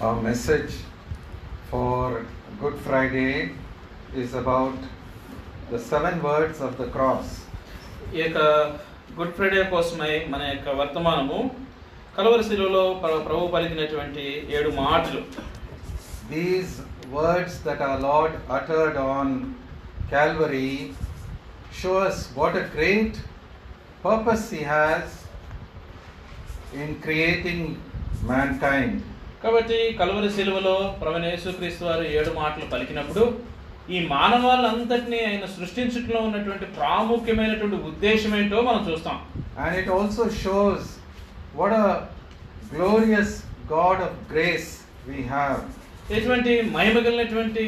Our message for Good Friday is about the seven words of the cross. ఈ యొక్క good Friday కోసమై మన యొక్క వర్తమానము కలవరి శిలువలో ప్ర- ప్రభు పలికినటువంటి ఏడు మాటలు These words that our Lord uttered on Calvary show us what a great purpose He has in creating mankind. కాబట్టి కలవరి శిలువలో ప్రభు యేసుక్రీస్తు వారు ఏడు మాటలు పలికినప్పుడు ఈ మానవాళ్ళంతటినీ ఆయన సృష్టించడంలో ఉన్నటువంటి ప్రాముఖ్యమైనటువంటి ఉద్దేశం ఏంటో మనం చూస్తాం And it also shows what a glorious God of grace we have. ఎటువంటి మహిమగలిగినటువంటి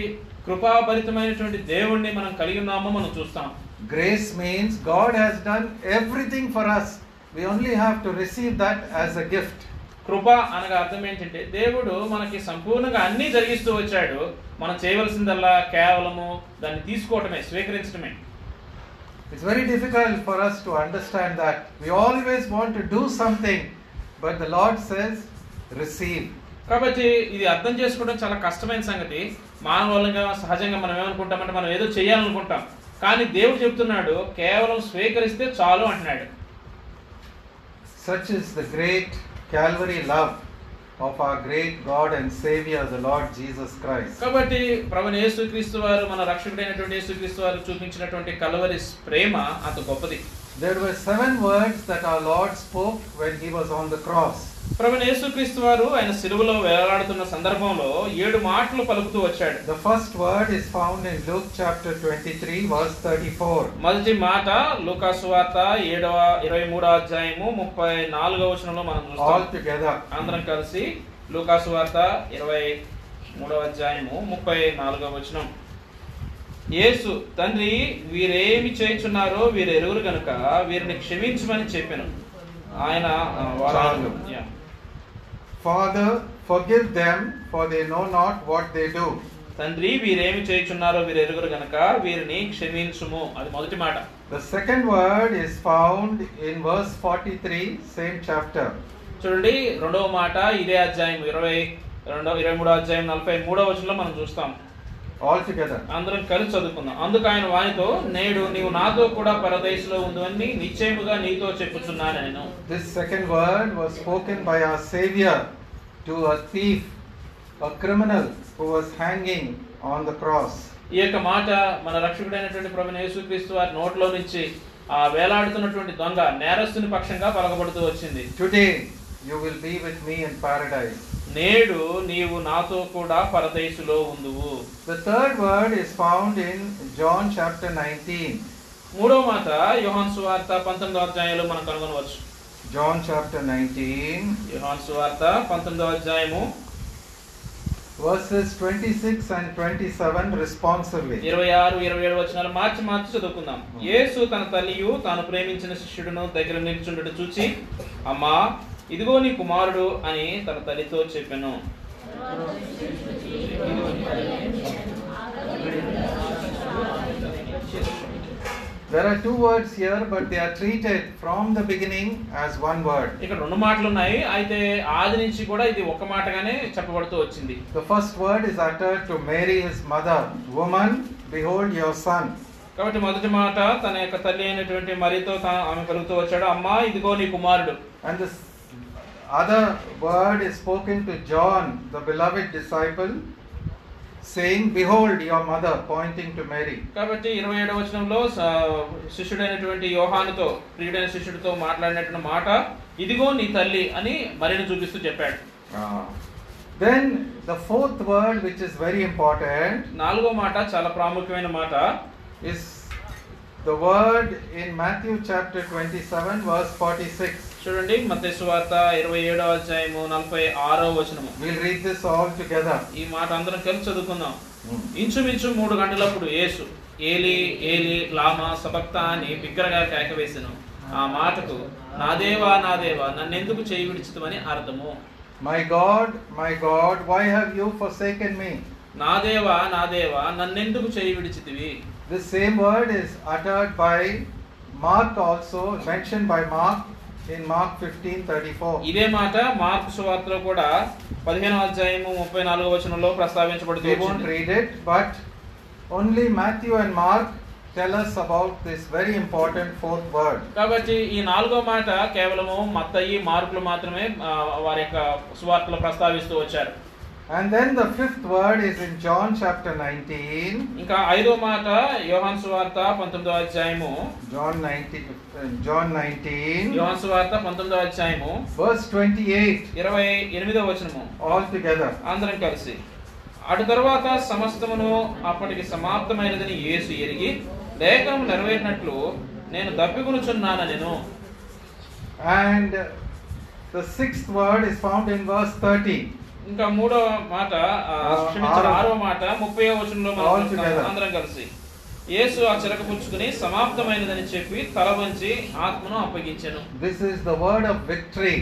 కృపాభరితమైనటువంటి దేవుణ్ణి మనం కలిగి ఉన్నామో మనం చూస్తాం Grace means God has done everything for us. We only have to receive that as a gift. కృప అనగా అర్థం ఏంటంటే దేవుడు మనకి సంపూర్ణంగా అన్నీ జరిగిస్తూ వచ్చాడు మనం చేయవలసిందల్లా కేవలము దాన్ని తీసుకోవటమే స్వీకరించడమే It's very difficult for us to understand that. We always want to do something, but the Lord says, receive. కాబట్టి ఇది అర్థం చేసుకోవడం చాలా కష్టమైన సంగతి మానవులంగా సహజంగా మనం ఏమనుకుంటామంటే మనం ఏదో చేయాలనుకుంటాం కానీ దేవుడు చెప్తున్నాడు కేవలం స్వీకరిస్తే చాలు అంటున్నాడు Such is the great Calvary love of our great God and Savior, the Lord Jesus Christ. కాబట్టి ప్రభు యేసుక్రీస్తు వారు మన రక్షకుడైనటువంటి యేసుక్రీస్తు వారు చూపించినటువంటి కలవరి ప్రేమ అంత గొప్పది There were seven words that our Lord spoke when he was on the cross. ప్రభు యేసుక్రీస్తు వారు ఆయన సిలువలో వేలాడుతున్న సందర్భంలో ఏడు మాటలు పలుకుతూ వచ్చాడు. The first word is found in Luke chapter 23, verse 34. మొదటి మాట లూకాసు వార్త ఏడవ ఇరవై మూడవ అధ్యాయము ముప్పై నాలుగవ వచనంలో మనం చూస్తాం. Together. అందరం కలిసి లూకాసు వార్త ఇరవై మూడవ అధ్యాయము ముప్పై నాలుగవ వచనం. యేసు తండ్రి వీరేమి చేయుచున్నారో వీరు ఎరుగురు గనుక వీరిని క్షమించమని చెప్పాను. ఆయన ఆ, Father, forgive them, for they know not what they do. తండ్రి వీరేమి చేయుచున్నారో వీరు ఎరుగురు గనుక వీరిని క్షమించుము అది మొదటి మాట The second word is found in verse 43, same chapter. చూడండి రెండవ మాట ఇదే అధ్యాయం ఇరవై రెండవ ఇరవై మూడో అధ్యాయం నలభై మూడవ వచనంలో మనం చూస్తాం All together. అందరం కలిసి చదువుకుందాం అందుకు ఆయన వానితో నేడు నీవు నాతో కూడా పరదేశంలో ఉందని నిశ్చయముగా నీతో చెప్పుచున్నాను నేను This second word was spoken by our Savior to a thief, a criminal who was hanging on the cross. ఈ యొక్క మాట మన రక్షకుడైనటువంటి ప్రభు యేసుక్రీస్తు వారి నోట్లో నుంచి ఆ వేలాడుతున్నటువంటి దొంగ నేరస్తుని పక్షంగా పలకబడుతూ వచ్చింది Today, you will be with me in paradise. నేడు నీవు నాతో కూడా పరదేశులో ఉందువు The third word is found in John chapter 19. మూడవ మాట యోహాన్ సువార్త పంతొమ్మిదవ అధ్యాయంలో మనం కనుగొనవచ్చు John chapter 19, యోహాన్ సువార్త పంతొమ్మిదవ అధ్యాయము verses 26 and 27 responsively. ఇరవై ఆరు ఇరవై ఏడు వచనాలు మార్చి మార్చి చదువుకుందాం యేసు తన తల్లియు తాను ప్రేమించిన శిష్యుడును దగ్గర నిల్చుండట చూచి అమ్మా ఇదిగో నీ కుమారుడు అని తన తల్లితో చెప్పాను There are two words here, but they are treated from the beginning as one word. ఇక్కడ రెండు మాటలు ఉన్నాయి అయితే ఆది నుంచి కూడా ఇది ఒక మాటగానే చెప్పబడుతూ వచ్చింది The first word is uttered to Mary, his mother Woman, behold your son. కాబట్టి మొదటి మాట తన యొక్క తల్లి అయినటువంటి మరితో ఆమె కలుగుతూ వచ్చాడు అమ్మా ఇదిగో నీ కుమారుడు And this other word is spoken to John, the beloved disciple, saying, Behold your mother, pointing to Mary. కాబట్టి ఇరవై ఏడవ వచనంలో స- శిష్యుడైనటువంటి యోహానుతో ప్రియుడైన శిష్యుడితో మాట్లాడినటువంటి మాట ఇదిగో నీ తల్లి అని మరిని చూపిస్తూ చెప్పాడు Ah. Then the fourth word, which is very important, నాలుగో మాట చాలా ప్రాముఖ్యమైన మాట is the word in Matthew chapter 27, verse 46. చూడండి మత్తయి సువార్త ఇరవై ఏడవ అధ్యాయము నలభై ఆరో వచనము. We'll read this all together. ఈ మాట అందరం కలిసి చదువుకుందాం. ఇంచుమించు మూడు గంటలప్పుడు యేసు ఏలి ఏలి లామా సబక్త అని బిగ్గరగా కేకవేసెను ఆ మాటకు నా దేవా నా దేవా నన్నెందుకు చేయి విడిచితమని అర్థము? My God, my God, why have you forsaken me? నా దేవా నా దేవా నన్నెందుకు చేయి విడిచితివి? This same word is uttered by Mark also, mentioned by Mark in Mark 15:34. ఇదే మాట మార్కు సువార్తలో కూడా పదిహేను అధ్యాయము ముప్పై నాలుగో వచనంలో ప్రస్తావించబడుతూ We won't వచ్చింది. read it, but only Matthew and Mark tell us about this very important fourth word. కాబట్టి ఈ నాలుగో మాట కేవలము మత్తయి మార్కులు మాత్రమే వారి యొక్క సువార్తలో ప్రస్తావిస్తూ వచ్చారు And then the fifth word is in John chapter 19. ఇంకా ఐదో మాట యోహాన్ సువార్త పంతొమ్మిదో అధ్యాయము. John 19, uh, John 19, యోహాన్ సువార్త పంతొమ్మిదో అధ్యాయము. Verse 28, ఇరవై ఎనిమిదో వచనము. All together. అందరం కలిసి. అటు తరువాత సమస్తమును అప్పటికి సమాప్తమైనదని యేసు ఎరిగి లేఖనం నెరవేరినట్లు నేను దప్పికొనుచున్నాను నేను And the sixth word is found in verse 30. ఇంకా మూడో మాట ఆరో- మాట ముప్పై వచనంలో. అందరం కలిసి యేసు ఆ చిలక పుచ్చుకుని సమాప్తమైనదని చెప్పి తల వంచి ఆత్మను అప్పగించెను This is the word of victory.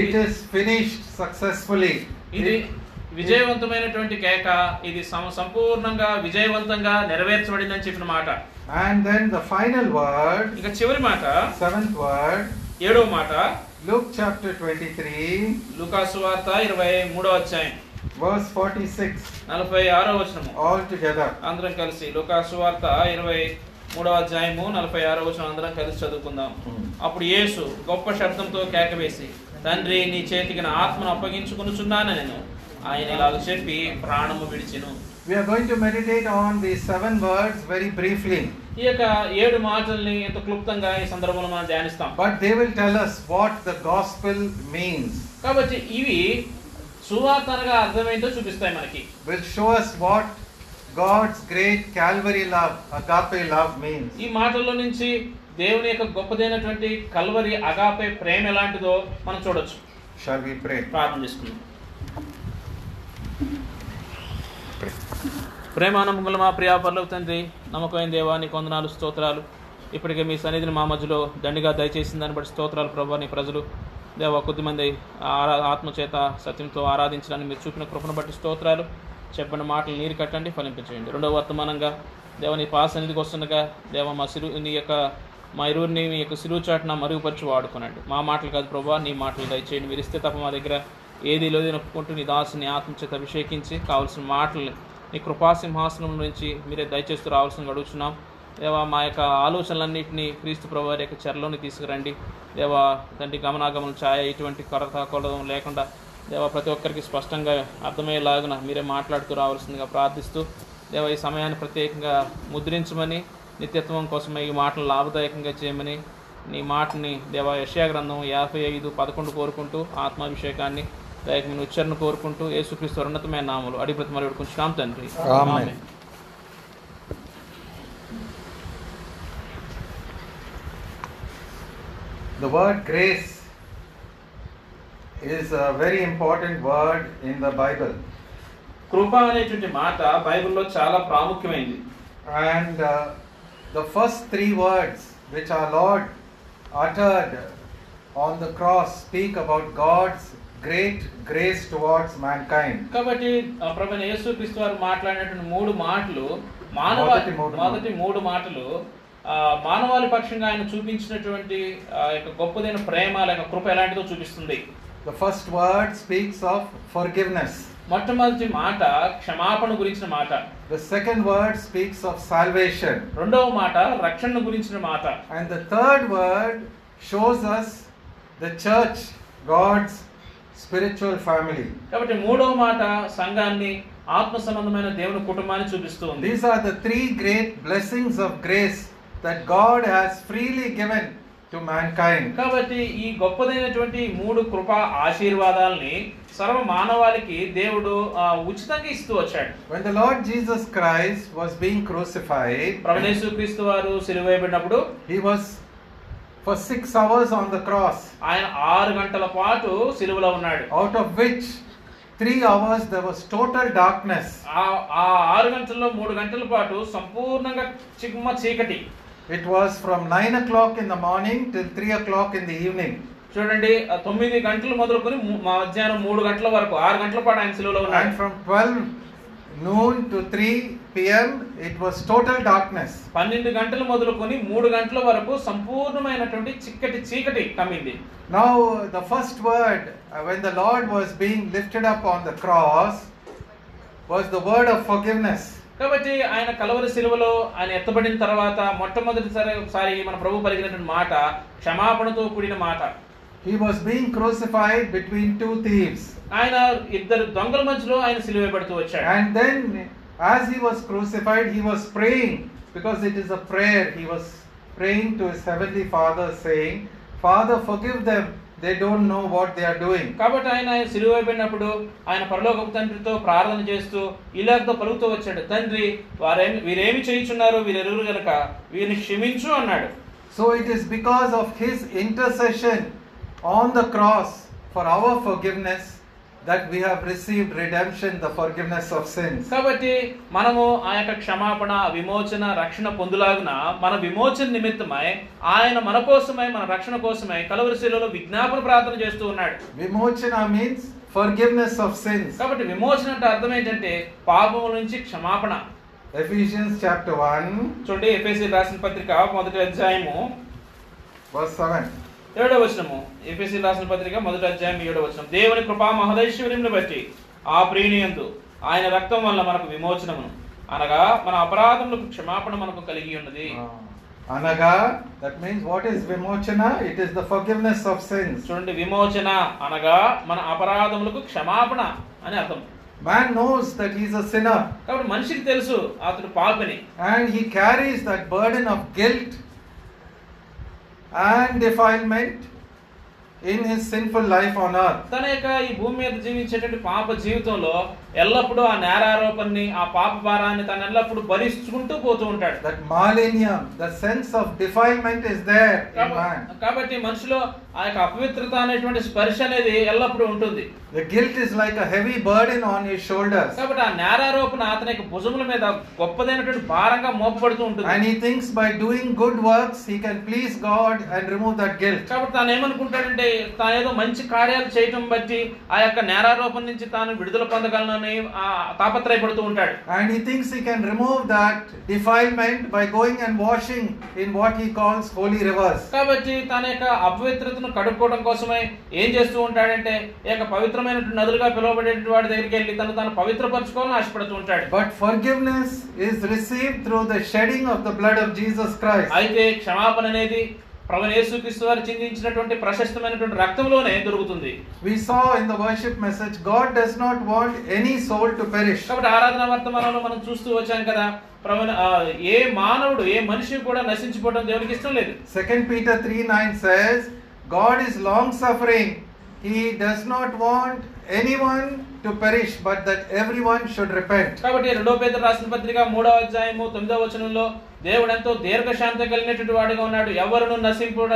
It is finished successfully. ఇది విజయవంతమైనటువంటి కేక ఇది సంపూర్ణంగా విజయవంతంగా నెరవేర్చబడిందని చెప్పిన మాట and then the final word, ఇక చివరి మాట seventh word, ఏడవ మాట Luke chapter 23, లూకాసు వార్త ఇరవై మూడో అధ్యాయం. verse 46. నలభై ఆరో వచనము. All together. అందరం కలిసి లూకాసు వార్త ఇరవై మూడో అధ్యాయము నలభై ఆరో వచనం అందరం కలిసి చదువుకుందాం. అప్పుడు యేసు గొప్ప శబ్దంతో కేకవేసి తండ్రి నీ చేతికి నా ఆత్మను అప్పగించుకునుచున్నాను నేను. ఆయన ఇలాగ చెప్పి ప్రాణము విడిచెను. We are going to meditate on these seven words very briefly, ఈ యొక్క ఏడు మాటల్ని ఎంత క్లుప్తంగా ఈ సందర్భంలో మనం ధ్యానిస్తాం but they will tell us what the gospel means, కాబట్టి ఇవి సువార్త అనగా అర్థమేంటో చూపిస్తాయి మనకి will show us what God's great Calvary love, agape love means. ఈ మాటల్లో నుంచి దేవుని యొక్క గొప్పదైనటువంటి కల్వరి అగాపే ప్రేమ ఎలాంటిదో మనం చూడొచ్చు Shall we pray? ప్రార్థన చేసుకుందాం ప్రేమానముల మా ప్రియా పర్లవ తండ్రి నమ్మకమైన దేవా నీ కొందనాలు స్తోత్రాలు. ఇప్పటికే మీ సన్నిధిని మా మధ్యలో దండిగా దయచేసింది దాన్ని బట్టి స్తోత్రాలు ప్రభా నీ ప్రజలు. దేవ కొద్దిమంది ఆరా ఆత్మచేత సత్యంతో ఆరాధించడానికి మీరు చూపిన కృపను బట్టి స్తోత్రాలు. చెప్పిన మాటలు నీరు కట్టండి ఫలింపించేయండి. రెండవ వర్తమానంగా దేవని పాస్ అనేది వస్తుండగా దేవ మా సిరు నీ యొక్క మా ఇరువురిని మీ యొక్క సిరువు చాటున మరుగుపరిచి వాడుకోనండి. మా మాటలు కాదు ప్రభా నీ మాటలు దయచేయండి. మీరు ఇస్తే తప్ప మా దగ్గర ఏది లేదు నొప్పుకుంటూ నీ దాసుని ఆత్మచేత అభిషేకించి కావాల్సిన మాటల్ని నీ కృపాసింహాసనం నుంచి మీరే దయచేస్తూ రావాల్సిన అడుగుతున్నాం దేవా మా యొక్క ఆలోచనలన్నింటినీ క్రీస్తు ప్రభువారి యొక్క చెరలోని తీసుకురండి. దేవా తండ్రి గమనాగమన ఛాయ ఎటువంటి కొరత కొలదం లేకుండా దేవా ప్రతి ఒక్కరికి స్పష్టంగా అర్థమయ్యేలాగున మీరే మాట్లాడుతూ రావాల్సిందిగా ప్రార్థిస్తూ దేవ ఈ సమయాన్ని ప్రత్యేకంగా ముద్రించమని నిత్యత్వం కోసమే ఈ మాటలు లాభదాయకంగా చేయమని నీ మాటని దేవా యశయా గ్రంథం యాభై ఐదు పదకొండు కోరుకుంటూ ఆత్మాభిషేకాన్ని దయకమైన ఉచ్చరణ కోరుకుంటూ యేసుక్రీస్తు ఉన్నతమైన నామలు అడిగి మరి వేడుకుంటున్నాం తండ్రి. The word grace is a very important word in the Bible. కృప అనేటువంటి మాట బైబిల్లో చాలా ప్రాముఖ్యమైంది And uh, the first three words which our Lord uttered on the cross speak about God's great grace towards mankind. కాబట్టి ఆ ప్రభువైన యేసుక్రీస్తు వారు మాట్లాడినటువంటి మూడు మాటలు మానవ మొదటి మూడు మాటలు మానవాళి పక్షంగా ఆయన చూపించినటువంటి యొక్క గొప్పదైన ప్రేమ లేక కృప ఎలాంటిదో చూపిస్తుంది The first word speaks of forgiveness. మొట్టమొదటి మాట క్షమాపణ గురించిన మాట The second word speaks of salvation. రెండవ మాట రక్షణ గురించిన మాట And the third word shows us the church, God's spiritual family. కాబట్టి మూడవ మాట సంఘాన్ని ఆత్మ సంబంధమైన దేవుని కుటుంబాన్ని చూపిస్తూ ఉంది These are the three great blessings of grace that God has freely given to mankind. కాబట్టి ఈ గొప్పదైనటువంటి మూడు కృపా ఆశీర్వాదాలని సర్వ మానవాళికి దేవుడు ఉచితంగా ఇస్తూ వచ్చాడు When the Lord Jesus Christ was being crucified, ప్రవణేశు క్రీస్తు వారు సిలువేయబడినప్పుడు he was for six hours on the cross ఆయన ఆరు గంటల పాటు సిలువలో ఉన్నాడు. Out of which three hours there was total darkness ఆ ఆరు గంటల్లో మూడు గంటల పాటు సంపూర్ణంగా చిగ్మ చీకటి. It was from nine o'clock in the morning till three o'clock in the evening చూడండి తొమ్మిది గంటలు మొదలుకొని మధ్యాహ్నం మూడు గంటల వరకు ఆరు గంటల పాటు ఆయన సిలువలో ఉన్నాడు. From twelve noon to 3 p.m., it was total darkness. పన్నెండు గంటలు మొదలుకొని మూడు గంటల వరకు సంపూర్ణమైనటువంటి చిక్కటి చీకటి కమ్మింది Now, the first word uh, when the Lord was being lifted up on the cross was the word of forgiveness. కాబట్టి ఆయన కలవరి శిలువలో ఆయన ఎత్తబడిన తర్వాత మొట్టమొదటిసారి ఒకసారి మన ప్రభు పలికినటువంటి మాట క్షమాపణతో కూడిన మాట He was being crucified between two thieves. ఆయన ఇద్దరు దొంగల మధ్యలో ఆయన సిలువేయబడుతూ వచ్చాడు. And then as he was crucified he was praying because it is a prayer he was praying to his heavenly father saying father forgive them they don't know what they are doing కాబట్టి ఆయన ఆయన సిలువైపోయినప్పుడు ఆయన పరలోక తండ్రితో ప్రార్థన చేస్తూ ఇలాగతో పలుకుతూ వచ్చాడు. తండ్రి వారేం వీరేమి చేయించున్నారు? వీరెరుగురు కనుక వీరిని క్షమించు అన్నాడు. So it is because of his intercession on the cross for our forgiveness that we have received redemption, the forgiveness of sins. కాబట్టి మనము ఆ యొక్క క్షమాపణ విమోచన రక్షణ పొందులాగున మన విమోచన నిమిత్తమై ఆయన మన కోసమై మన రక్షణ కోసమై కలవరి శిలువలో విజ్ఞాపన ప్రార్థన చేస్తూ ఉన్నాడు Vimochana means forgiveness of sins. కాబట్టి విమోచన అంటే అర్థం ఏంటంటే పాపము నుంచి క్షమాపణ Ephesians chapter 1, చూడండి ఎఫ్ఎస్సి రాసిన పత్రిక మొదటి అధ్యాయము verse 7. ఏడో వచనము. ఎఫ్ఎస్సి రాసిన పత్రిక మొదటి అధ్యాయం ఏడో వచనం. దేవుని కృపా మహదైశ్వర్యమును బట్టి ఆ ప్రీణియందు ఆయన రక్తం వల్ల మనకు విమోచనమును. అనగా మన అపరాధములకు క్షమాపణ మనకు కలిగి ఉన్నది. Anaga, that means what is Vimochana? It is the forgiveness of sins. చూడండి విమోచన అనగా మన అపరాధములకు క్షమాపణ అని అర్థం. Man knows that he is a sinner. కాబట్టి మనిషికి తెలుసు అతడు పాపని. And he carries that burden of guilt. and defilement in his sinful life on earth. తన యొక్క ఈ భూమి మీద జీవించేటువంటి పాప జీవితంలో ఎల్లప్పుడూ ఆ నేరారోపణని ఆ పాప భారాన్ని తను ఎల్లప్పుడూ భరించుకుంటూ పోతూ ఉంటాడు sense of defilement is there in కాబ- man. కాబట్టి మనిషిలో ఆ యొక్క అపవిత్రత అనేటువంటి స్పర్శ అనేది ఎల్లప్పుడూ ఉంటుంది The guilt is like a heavy burden on his shoulders. కాబట్టి ఆ నేరారోపణ అతని యొక్క భుజముల మీద గొప్పదైనటువంటి భారంగా మోపబడుతూ ఉంటుంది he thinks by doing good works he can please God and remove that guilt. కాబట్టి తాను ఏమనుకుంటాడంటే తాను ఏదో మంచి కార్యాలు చేయటం బట్టి ఆ యొక్క నేరారోపణ నుంచి తాను విడుదల పొందగలనని ఉంటుందనే తాపత్రయపడుతూ ఉంటాడు. And he thinks he can remove that defilement by going and washing in what he calls holy rivers కాబట్టి తన యొక్క అపవిత్రతను కడుక్కోవడం కోసమే ఏం చేస్తూ ఉంటాడంటే ఈ యొక్క పవిత్రమైన నదులుగా పిలువబడేటువంటి వాడి దగ్గరికి వెళ్ళి తను తన పవిత్ర పరచుకోవాలని ఆశపడుతూ ఉంటాడు. But forgiveness is received through the shedding of the blood of Jesus Christ అయితే క్షమాపణ అనేది ప్రభు యేసుక్రీస్తు వారు చిందించినటువంటి ప్రశస్తమైనటువంటి రక్తంలోనే దొరుకుతుంది We saw in the worship message, God does not want any soul to perish. కాబట్టి ఆరాధన వర్తమానంలో మనం చూస్తూ వచ్చాం కదా ప్రభు ఏ మానవుడు ఏ మనిషి కూడా నశించిపోవడం దేవునికి ఇష్టం లేదు 2 Peter 3 9 says, God is long suffering. He does not want anyone to perish, but that everyone should repent. కాబట్టి రెండో పేదలు రాసిన పత్రిక మూడవ అధ్యాయము తొమ్మిదవ వచనంలో దేవుడు ఎంతో దీర్ఘశాంత కలిగినటువంటి వాడుగా ఉన్నాడు ఎవరును నశింపుడ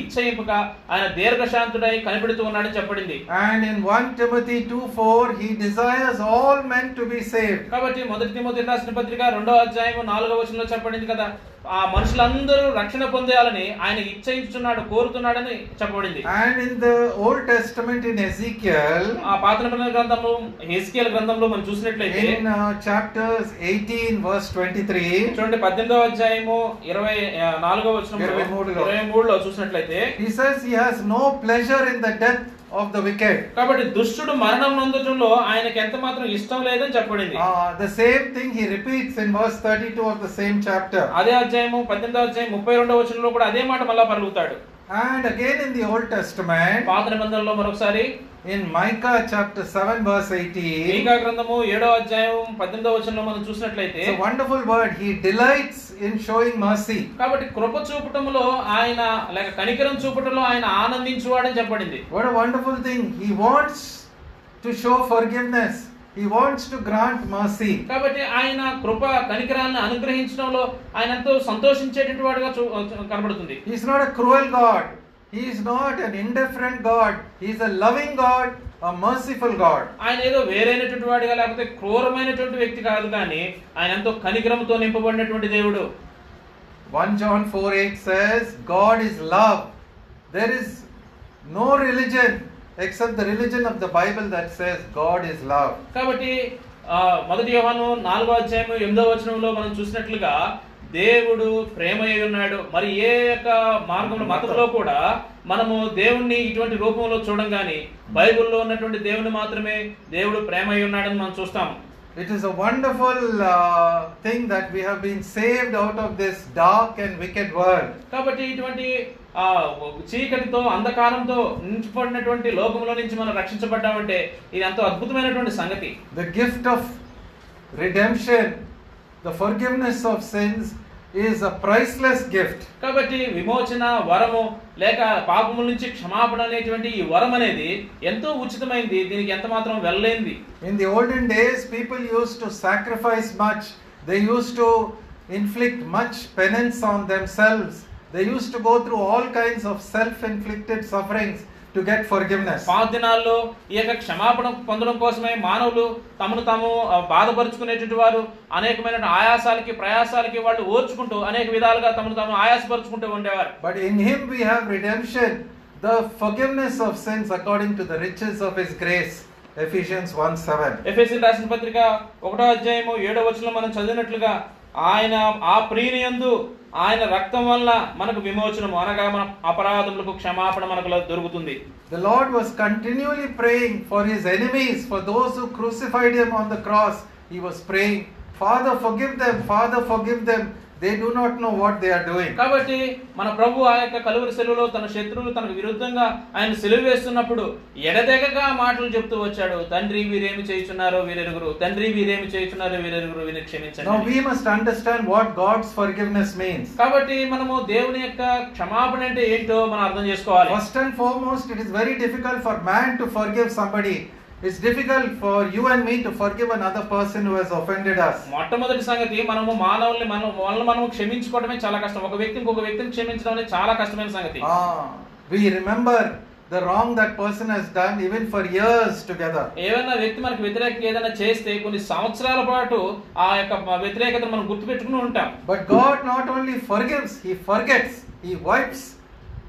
ఇచ్చయింపక ఆయన దీర్ఘశాంతుడై కనిపెడుతూ ఉన్నాడని చెప్పబడింది And in 1 Timothy 2 4, he desires all men to be saved. కాబట్టి మొదటి తిమోతి రాసిన పత్రిక రెండో అధ్యాయము నాలుగవ వచనంలో చెప్పబడింది కదా ఆ మనుషులందరూ రక్షణ పొందేయాలని ఆయన ఇచ్చయించున్నాడు కోరుతున్నాడని చెప్పబడింది And in the Old Testament in Ezekiel, ఆ పాత నిబంధన గ్రంథంలో హెస్కియల్ గ్రంథంలో మనం చూసినట్లయితే uh, chapters 18, verse 23, చూడండి పద్దెనిమిదవ అధ్యాయము ఇరవై ఆ, నాలుగవ వచనం ఇరవై మూడులో. ఇరవై మూడులో చూసినట్లయితే he says he has no pleasure in the death of the wicked. కాబట్టి దుష్టుడు మరణం నొందటంలో ఆయనకి ఎంత మాత్రం ఇష్టం లేదని చెప్పబడింది the same thing he repeats in verse 32 of the same chapter. అదే అధ్యాయము పద్దెనిమిదవ అధ్యాయం ముప్పై రెండవ వచనంలో కూడా అదే మాట మళ్ళా పలుకుతాడు And again in the Old Testament, పాత నిబంధనలో మరొకసారి in Micah chapter 7, verse 18, మీకా గ్రంథము ఏడో అధ్యాయం పద్దెనిమిదవ వచనంలో మనం చూసినట్లయితే it's a wonderful word. He delights in showing mercy. కాబట్టి కృప చూపటములో ఆయన లేక కనికరం చూపటంలో ఆయన ఆనందించువాడని చెప్పబడింది What a wonderful thing. He wants to show forgiveness. He wants to grant mercy. కాబట్టి ఆయన కృప కనికరాలను అనుగ్రహించడంలో ఆయన ఎంతో సంతోషించేటువంటి వాడుగా కనబడుతుంది a cruel God. He is not an indifferent God. He is a loving God, a merciful God. ఆయన ఏదో వేరైనటువంటి వాడిగా లేకపోతే క్రూరమైనటువంటి వ్యక్తి కాదు కానీ ఆయన ఎంతో కనికరంతో నింపబడినటువంటి దేవుడు 1 John 4 8 says, God is love. There is no religion except the religion of the Bible that says God is love. కాబట్టి ఆ, మొదటి యోహాను నాలుగో అధ్యాయం ఎనిమిదో వచనంలో మనం చూసినట్లుగా దేవుడు ప్రేమ అయి ఉన్నాడు మరి ఏ యొక్క మార్గంలో మతంలో కూడా మనము దేవుణ్ణి ఇటువంటి రూపంలో చూడం గాని బైబిల్లో ఉన్నటువంటి దేవుని మాత్రమే దేవుడు ప్రేమ అయి ఉన్నాడని మనం చూస్తాము It is a wonderful uh, thing that we have been saved out of this dark and wicked world. కాబట్టి ఇటువంటి ఆ ఆ చీకటితో అంధకారంతో నించిపడినటువంటి లోకంలో నుంచి మనం రక్షించబడ్డామంటే ఇది ఎంతో అద్భుతమైనటువంటి సంగతి. The gift of redemption the forgiveness of sins is a priceless gift కాబట్టి విమోచన వరము లేక పాపముల నుంచి క్షమాపణ అనేటువంటి ఈ వరం అనేది ఎంతో ఉచితమైంది దీనికి ఎంత మాత్రం వెళ్ళలేంది in the olden days people used to sacrifice much they used to inflict much penance on themselves themselves, they used to go through all kinds of self inflicted sufferings to get forgiveness. పాత దినాల్లో ఈ యొక్క క్షమాపణ పొందడం కోసమే మానవులు తమను తాము బాధపరుచుకునేటువంటి వారు అనేకమైన ఆయాసాలకి ప్రయాసాలకి వాళ్ళు ఓర్చుకుంటూ అనేక విధాలుగా తమను తాము ఆయాసపరుచుకుంటూ ఉండేవారు But in Him we have redemption, the forgiveness of sins according to the riches of His grace. Ephesians 1 7. ఎఫ్ఎస్సి రాసిన పత్రిక ఒకటో అధ్యాయము ఏడో వచనంలో మనం చదివినట్లుగా ఆయన ఆ ప్రియునియందు ఆయన రక్తం వల్ల మనకు విమోచనము అనగా మన అపరాధములకు క్షమాపణ మనకు దొరుకుతుంది The Lord was continually praying for His enemies, for those who crucified Him on the cross. He was praying, Father, forgive them, Father, forgive them. They do not know what they are doing. కాబట్టి మన ప్రభు ఆ యొక్క కలువరి సెలవులో తన శత్రువులు తనకు విరుద్ధంగా ఆయన సెలవు వేస్తున్నప్పుడు ఎడతెగగా మాటలు చెప్తూ వచ్చాడు తండ్రి వీరేమి చేయుచున్నారో వీరెరుగురు తండ్రి వీరేమి చేయుచున్నారో వీరెరుగురు వీరిని Now క్షమించండి we must understand what God's forgiveness means. కాబట్టి మనము దేవుని యొక్క క్షమాపణ అంటే ఏంటో మనం అర్థం చేసుకోవాలి First and foremost, it is very difficult for man to forgive somebody. It's difficult for you and me to forgive another person who has offended us. మొట్టమొదటి సంగతి మనము మానవుల్ని మనం వాళ్ళని మనము క్షమించుకోవడమే చాలా కష్టం ఒక వ్యక్తిని ఇంకొక వ్యక్తిని క్షమించడం అనేది చాలా కష్టమైన సంగతి Ah, we remember the wrong that person has done even for years together. ఏదైనా వ్యక్తి మనకు వ్యతిరేకంగా ఏదైనా చేస్తే కొన్ని సంవత్సరాల పాటు ఆ యొక్క వ్యతిరేకతను మనం గుర్తుపెట్టుకుని ఉంటాం But God not only forgives, He forgets, He wipes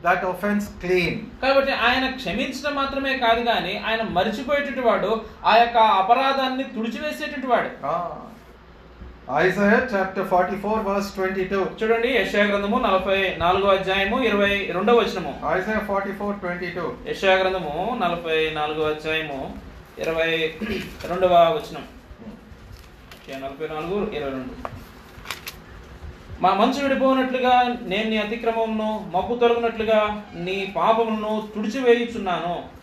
that offense clean. కాబట్టి ఆయన క్షమించడం మాత్రమే కాదు కానీ ఆయన మరిచిపోయేటటువంటి వాడు ఆ యొక్క అపరాధాన్ని తుడిచివేసేటటువంటి వాడు Ah. Isaiah chapter 44, verse 22. చూడండి యెషయా గ్రంథము నలభై నాలుగో అధ్యాయము ఇరవై రెండవ వచనము Isaiah 44, 22. యెషయా గ్రంథము నలభై నాలుగో అధ్యాయము ఇరవై రెండవ వచనం నలభై నాలుగు ఇరవై రెండు మా మంచు విడిపోనట్లుగా నేను నీ అతిక్రమమును మబ్బు తొలగినట్లుగా నీ పాపములను తుడిచివేయుచున్నాను.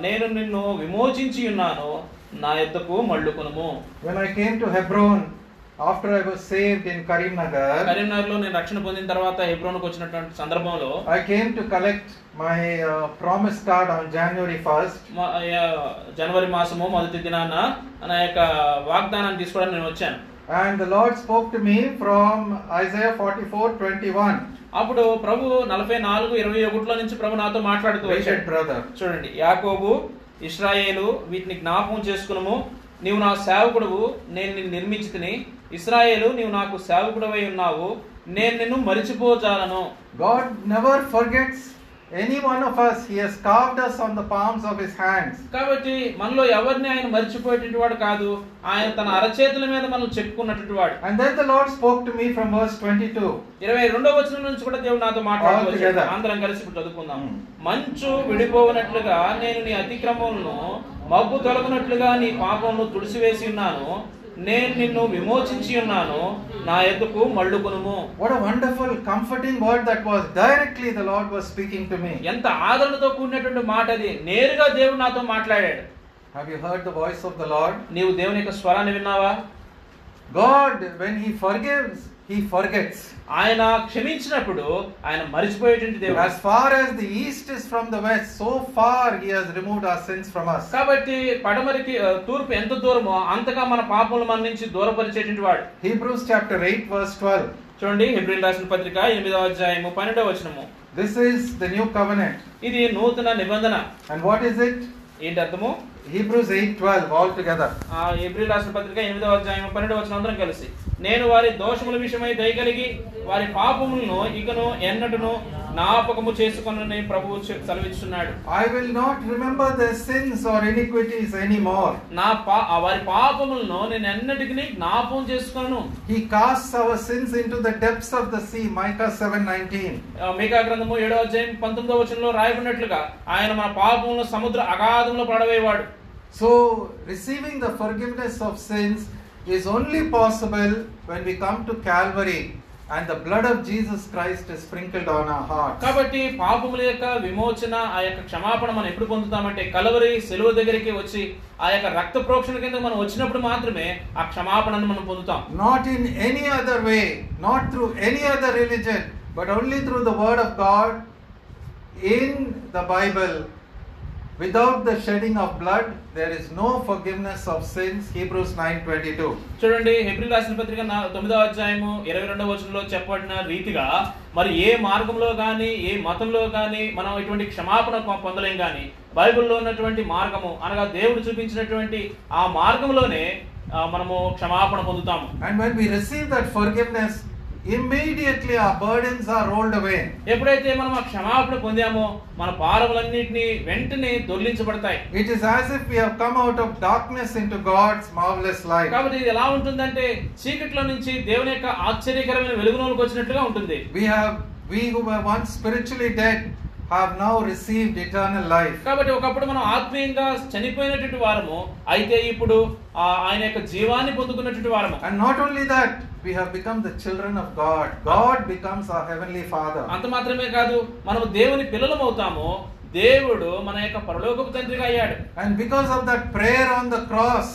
నేను నిన్ను విమోచించి ఉన్నాను. నా యొద్దకు మళ్ళుకొనుము When I came to Hebron, after I was saved in Karimnagar, కరీంనగర్లో నేను రక్షణ పొందిన తర్వాత హెబ్రోన్కి వచ్చినటువంటి సందర్భంలో I came to collect my uh, promise card on January 1st. మ- ఆ, జనవరి మాసము మొదటి దినాన నా యొక్క వాగ్దానాన్ని తీసుకోవడానికి నేను వచ్చాను. And the Lord spoke to me from Isaiah 44 21. అప్పుడు ప్రభు నలభై నాలుగు ఇరవై ఒకటిలో నుంచి ప్రభు నాతో మాట్లాడుతూ వచ్చాడు. brother. చూడండి యాకోబు ఇస్రాయేలు వీటిని జ్ఞాపకం చేసుకునము. నీవు నా సేవకుడువు నేను నిన్ను నిర్మించితిని. ఇస్రాయేలు నీవు నాకు సేవకుడవై ఉన్నావు. నేను నిన్ను మరిచిపోజాలను. God never forgets any one of us. He has carved us on the palms of His hands. కాబట్టి మనలో ఎవరిని ఆయన మర్చిపోయేటువంటి వాడు కాదు ఆయన తన అరచేతుల మీద మనం చెప్పుకున్నటువంటి వాడు And then the Lord spoke to me from verse 22. ఇరవై రెండో వచనం నుంచి కూడా దేవుడు నాతో మాట్లాడుతూ All వచ్చాడు. together. అందరం కలిసి ఇప్పుడు చదువుకుందాం Hmm. మంచు విడిపోవనట్లుగా నేను నీ అతిక్రమములను మబ్బు తొలగినట్లుగా నీ పాపమును తుడిసివేసి ఉన్నాను నేను నిన్ను విమోచించి ఉన్నాను నా ఎందుకు మళ్ళుకొనుము what a wonderful comforting word that was directly the Lord was speaking to me ఎంత ఆదరణతో కూడినటువంటి మాట అది. నేరుగా దేవుడు నాతో మాట్లాడాడు. Have you heard the voice of the Lord నీవు దేవుని యొక్క స్వరాన్ని విన్నావా? God when he forgives he forgets ఆయన క్షమించినప్పుడు ఆయన మరిచిపోయేటువంటి దేవుడు As far as the east is from the west, so far He has removed our sins from us. కాబట్టి పడమరికి తూర్పు ఎంత దూరమో అంతగా మన పాపములు మన నుంచి దూరపరిచేటువంటి వాడు Hebrews chapter 8, verse 12. చూడండి హెబ్రిల్ రాసిన పత్రిక ఎనిమిదవ అధ్యాయము పన్నెండవ వచనము This is the new covenant. ఇది నూతన నిబంధన And what is it? ఏంటి అర్థము Hebrews 8:12 all together. ఆ ఏప్రిల్ రాసిన పత్రిక ఎనిమిదవ అధ్యాయం పన్నెండవ వచ్చిన అందరం కలిసి నేను వారి దోషముల విషయమై దయగలిగి వారి పాపములను ఇకను ఎన్నటను జ్ఞాపకము చేసుకొనని ప్రభువు చె- సెలవిస్తున్నాడు I will not remember their sins or iniquities anymore. నా పా వారి పాపములను నేను ఎన్నటికి జ్ఞాపకం చేసుకొను He casts our sins into the depths of the sea. Micah 7:19. ఆ, మీకా గ్రంథము ఏడో అధ్యాయం పంతొమ్మిదవ వచనంలో రాయబడినట్లుగా ఆయన మన పాపములను సముద్ర అగాధంలో పడవేవాడు So, receiving the forgiveness of sins is only possible when we come to Calvary and the blood of Jesus Christ is sprinkled on our hearts. కాబట్టి పాపముల యొక్క విమోచన ఆ యొక్క క్షమాపణ మనం ఎప్పుడు పొందుతామంటే కలవరి సెలువు దగ్గరికి వచ్చి ఆ యొక్క రక్త ప్రోక్షణ కింద మనం వచ్చినప్పుడు మాత్రమే ఆ క్షమాపణను మనం పొందుతాం Not in any other way, not through any other religion, but only through the Word of God in the Bible. Without the shedding of blood, there is no forgiveness of sins. Hebrews 9:22. చూడండి హెబ్రిల్ రాసిన పత్రిక నా- తొమ్మిదవ అధ్యాయము ఇరవై రెండవ వచనంలో చెప్పబడిన రీతిగా మరి ఏ మార్గంలో గాని ఏ మతంలో గాని మనం ఇటువంటి క్షమాపణ పొందలేం గాని బైబిల్లో ఉన్నటువంటి మార్గము అనగా దేవుడు చూపించినటువంటి ఆ మార్గంలోనే మనము క్షమాపణ పొందుతాము And when we receive that forgiveness, immediately ఆ బర్డెన్స్ ఆర్ రోల్డ్ అవే ఎప్పుడైతే మనం ఆ క్షమాపణ పొందామో మన భారములన్నిటిని వెంటనే దొర్లించబడతాయి it is as if we have come out of darkness into God's marvellous light కాబట్టి ఇది ఎలా ఉంటుందంటే చీకట్లో నుంచి దేవుని యొక్క ఆశ్చర్యకరమైన వెలుగులోకి వచ్చినట్లుగా ఉంటుంది. We have we who once spiritually dead have now received eternal life. కాబట్టి ఒకప్పుడు మనం ఆత్మీయంగా చనిపోయినటువంటి వారము అయితే ఇప్పుడు ఆ ఆయన యొక్క జీవాన్ని పొందుకున్నటువంటి వారము And not only that, we have become the children of God. God becomes our heavenly Father. అంత మాత్రమే కాదు మనము దేవుని పిల్లలం అవుతాము దేవుడు మన యొక్క పరలోకపు తండ్రిగా అయ్యాడు And because of that prayer on the cross,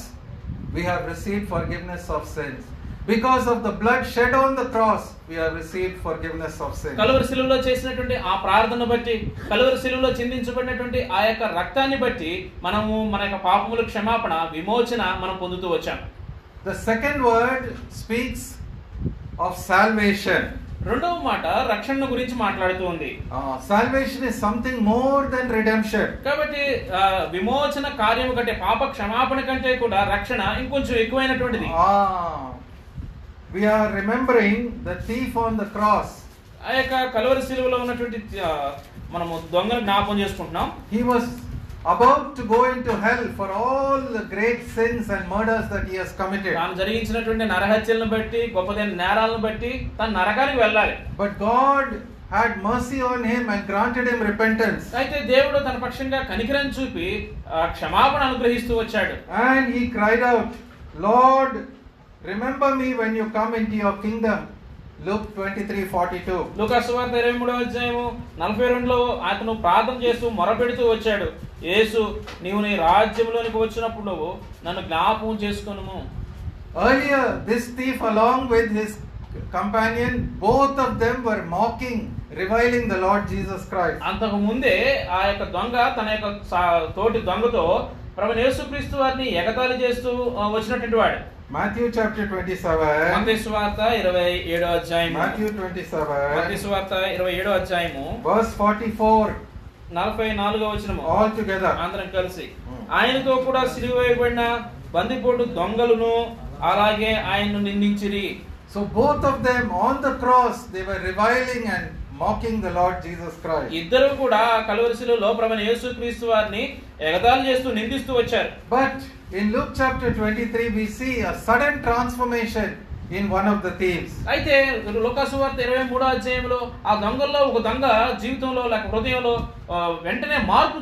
we have received forgiveness of sins. Because of the blood shed on the cross, we have received forgiveness of sins. Calvary శిలువలో చేసినటువంటి ఆ ప్రార్థన బట్టి కలువరి శిలువలో చిందించబడినటువంటి ఆ యొక్క రక్తాన్ని బట్టి మనము మన యొక్క పాపముల క్షమాపణ విమోచన మనం పొందుతూ వచ్చాం The second word speaks of salvation. రెండవ మాట రక్షణ గురించి మాట్లాడుతూ ఉంది salvation is something more than redemption. కాబట్టి విమోచన కార్యము కంటే పాప క్షమాపణ కంటే కూడా రక్షణ ఇంకొంచెం ఎక్కువైనటువంటిది Ah, we are remembering the thief on the cross. ఆ యొక్క కలువరి శిలువలో ఉన్నటువంటి మనము దొంగను జ్ఞాపకం చేసుకుంటున్నాం He was about to go into hell for all the great sins and murders that he has committed. తాను జరిగించినటువంటి నరహత్యలను బట్టి గొప్పదైన నేరాలను బట్టి తను నరకానికి వెళ్ళాలి But God had mercy on him and granted him repentance. అయితే దేవుడు తన పక్షంగా కనికరం చూపి క్షమాపణ అనుగ్రహిస్తూ వచ్చాడు And he cried out, Lord, remember me when you come into your kingdom. Luke 23 42. లూకాసు వార్త ఇరవై మూడవ అధ్యాయము నలభై రెండులో అతను ప్రార్థన చేస్తూ మొరపెడుతూ వచ్చాడు యేసు నీవు నీ రాజ్యంలోనికి వచ్చినప్పుడు నువ్వు నన్ను జ్ఞాపకం చేసుకొనుము Earlier, this thief, along with his companion, both of them were mocking, reviling the Lord Jesus Christ. అంతకు ముందే ఆ యొక్క దొంగ తన యొక్క తోటి దొంగతో ప్రభు యేసుక్రీస్తు వారిని ఎగతాళి చేస్తూ వచ్చినటువంటి వాడు Matthew chapter 27. మత్తయి సువార్త ఇరవై ఏడో అధ్యాయము. Matthew మత్తయి 27, సువార్త ఇరవై ఏడో అధ్యాయము. verse 44, నలభై నాలుగో వచనము. All together. అందరం కలిసి. ఆయనతో కూడా సిలువ వేయబడిన బందిపోటు దొంగలను అలాగే ఆయన్ను నిందించిరి. So both of them on the cross, they were reviling and mocking the Lord Jesus Christ. ఇద్దరు కూడా కలువరిశిలో ప్రభు యేసుక్రీస్తు వారిని ఎగతాళి చేస్తూ నిందిస్తూ వచ్చారు But in Luke chapter 23, we see a sudden transformation in one of the thieves. అయితే లోకాసు వార్త ఇరవై మూడో అధ్యాయంలో ఆ దొంగల్లో ఒక దొంగ జీవితంలో లేక హృదయంలో వెంటనే మార్పు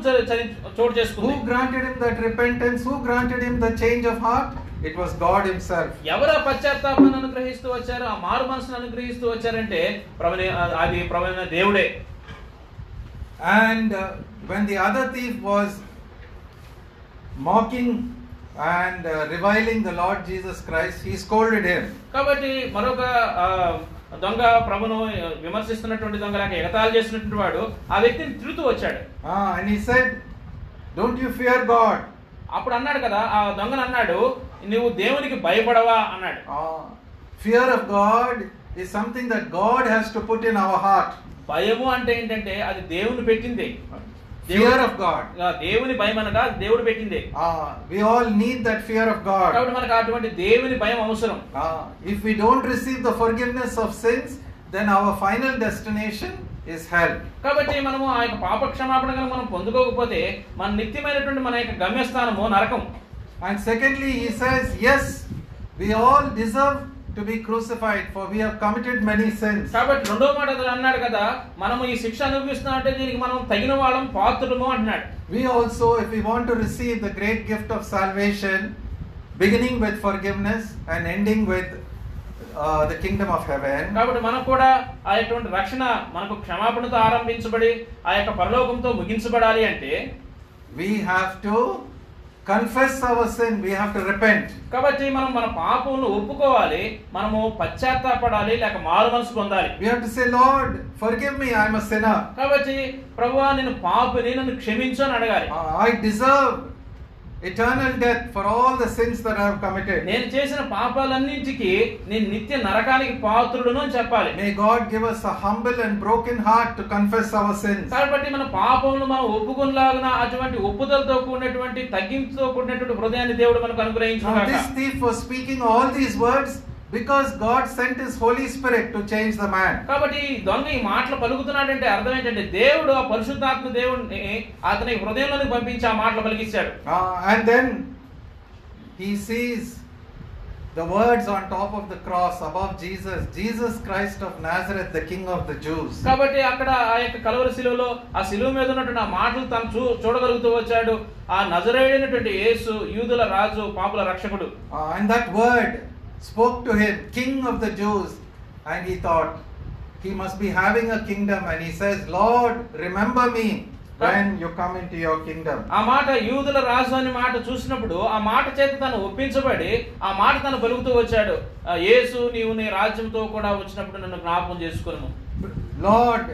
చోటు చేసుకుంది Who granted him that repentance? Who granted him the change of heart? It was God Himself. ఎవరు ఆ పశ్చాత్తాపాన్ని అనుగ్రహిస్తూ వచ్చారు ఆ మారు మనసును అనుగ్రహిస్తూ వచ్చారంటే ప్రభుని అది ప్రభుత్వ దేవుడే when the other thief was mocking and uh, reviling the Lord Jesus Christ, he scolded him. కాబట్టి మరొక దొంగ ప్రభును విమర్శిస్తున్నటువంటి దొంగ లేక ఎగతాళి చేస్తున్నటువంటి వాడు ఆ వ్యక్తిని తిరుగుతూ వచ్చాడు and he said, Don't you fear God? అప్పుడు అన్నాడు కదా ఆ దొంగను అన్నాడు నువ్వు దేవునికి భయపడవా అన్నాడు Ah, fear of God is something that God has to put in our heart. భయము అంటే ఏంటంటే అది దేవుని పెట్టింది fear of God. ఆ దేవుని భయం అనగా దేవుడు పెట్టింది Uh, we all need that fear of God. కాబట్టి మనకు అటువంటి దేవుని భయం అవసరం Uh, if we don't receive the forgiveness of sins, then our final destination is hell. కాబట్టి మనము ఆ యొక్క పాప క్షమాపణ మనం పొందుకోకపోతే మన నిత్యమైనటువంటి మన యొక్క గమ్యస్థానము నరకం And secondly, he says, yes, we all deserve to be crucified, for we have committed many sins. కాబట్టి రెండో మాట అతను అన్నాడు కదా మనము ఈ శిక్ష అనుభవిస్తున్నాం అంటే దీనికి మనం తగిన వాళ్ళం పాత్రులము అంటున్నాడు We also, if we want to receive the great gift of salvation, beginning with forgiveness and ending with uh, the kingdom of heaven, కాబట్టి మనకు కూడా ఆ యొక్క రక్షణ మనకు క్షమాపణతో ఆరంభించబడి ఆ యొక్క పరలోకంతో ముగించబడాలి అంటే we have to confess our sin, we have to repent. కాబట్టి మనం మన పాపమును ఒప్పుకోవాలి మనము పశ్చాత్తాపడాలి లేక మారు మనసు పొందాలి We have to say, Lord, forgive me, I am a sinner. కాబట్టి ప్రభువా నేను పాపిని నన్ను క్షమించు అని అడగాలి Uh, I death for all the sins that I have committed. నేను చేసిన పాపాలన్నింటికి నేను నిత్య నరకానికి పాత్రుడును అని చెప్పాలి May God give us a humble and broken heart to confess our sins. కాబట్టి మన పాపములు మనం ఒప్పుకునేలాగిన అటువంటి ఒప్పుదలతో కూడినటువంటి తగ్గింపుతో కూడినటువంటి హృదయాన్ని దేవుడు మనకు అనుగ్రహించుగాక this thief was speaking all these words because God sent his Holy Spirit to change the man కాబట్టి దొంగ ఈ మాటలు పలుకుతున్నాడు అంటే అర్థం ఏంటంటే దేవుడు ఆ పరిశుద్ధాత్మ దేవుణ్ణి అతని హృదయంలోకి పంపించి ఆ మాటలు పలికిస్తాడు and then he sees the words on top of the cross above Jesus Jesus Christ of Nazareth the king of the Jews కాబట్టి అక్కడ ఆ యొక్క కలవరి శిలువలో ఆ శిలువ మీద ఉన్నటువంటి ఆ మాటలు తను చూ చూడగలుగుతూ వచ్చాడు. ఆ నజరేడైనటువంటి యేసు యూదుల రాజు పాపుల రక్షకుడు. And that word spoke to him, King of the Jews. And he thought, he must be having a kingdom. And he says, Lord, remember me when you come into your kingdom. ఆ మాట యూదుల రాజు అని మాట చూసినప్పుడు ఆ మాట చేత తను ఒప్పించబడి ఆ మాట తను పలుకుతూ వచ్చాడు యేసు నీవు నీ రాజ్యంతో కూడా వచ్చినప్పుడు నన్ను జ్ఞాపకం చేసుకును Lord,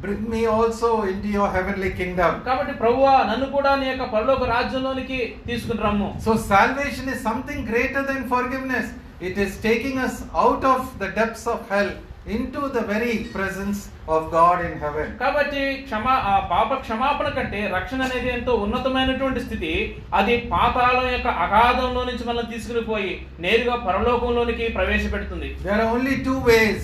bring me also into your heavenly kingdom. కాబట్టి ప్రభువా నన్ను కూడా నీ యొక్క పరలోక రాజ్యంలోనికి తీసుకుని రమ్ము So, salvation is something greater than forgiveness. It is taking us out of the depths of hell into the very presence of God in heaven. కాబట్టి క్షమా ఆ పాప క్షమాపణ కంటే రక్షణ అనేది ఎంతో ఉన్నతమైనటువంటి స్థితి అది పాతాళం యొక్క అగాధంలో నుంచి మనల్ని తీసుకుని పోయి నేరుగా పరలోకంలోనికి ప్రవేశపెడుతుంది There are only two ways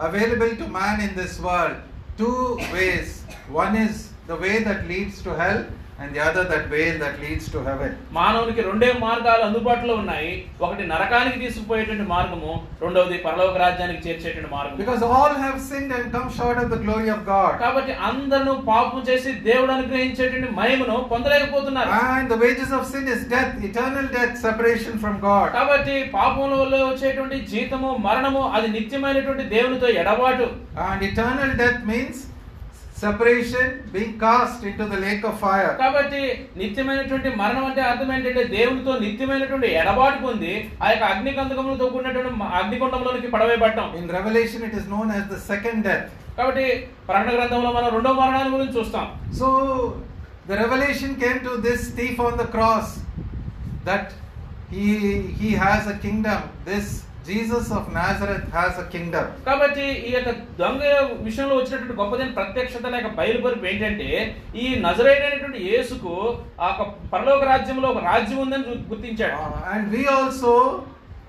available to man in this world. Two ways. One is the way that leads to hell, and the other that way that leads to heaven. మానవునికి రెండే మార్గాలు అందుబాటులో ఉన్నాయి ఒకటి నరకానికి తీసుకుపోయేటువంటి మార్గము రెండవది పరలోక రాజ్యానికి చేర్చేటువంటి మార్గం Because all have sinned and come short of the glory of God. కాబట్టి అందరూ పాపం చేసి దేవుడు అనుగ్రహించేటువంటి మహిమను పొందలేకపోతున్నారు And the wages of sin is death, eternal death, separation from God. కాబట్టి వల్ల వచ్చేటువంటి జీతము మరణము అది నిత్యమైనటువంటి దేవునితో ఎడబాటు And eternal death means separation, being cast into the lake of fire. కాబట్టి నిత్యమైనటువంటి మరణం అంటే అర్థం ఏంటంటే దేవునితో నిత్యమైనటువంటి ఎడబాటు పొంది ఆ యొక్క అగ్నికందకములతో కూడినటువంటి మ- అగ్నికుండంలోనికి పడవేయబడ్డాం In Revelation, it is known as the second death. కాబట్టి ప్రకటన గ్రంథంలో మనం రెండో మరణాన్ని గురించి చూస్తాం So, the revelation came to this thief on the cross that he, he has a kingdom. This Jesus of Nazareth has a kingdom. కాబట్టి ఈ యొక్క దొంగ విషయంలో వచ్చినటువంటి గొప్పదైన ప్రత్యక్షత లేక బయలుపరుపు ఏంటంటే ఈ నజరైనటువంటి యేసుకు ఆ యొక్క పరలోక రాజ్యంలో ఒక రాజ్యం ఉందని గుర్తించాడు Uh, and we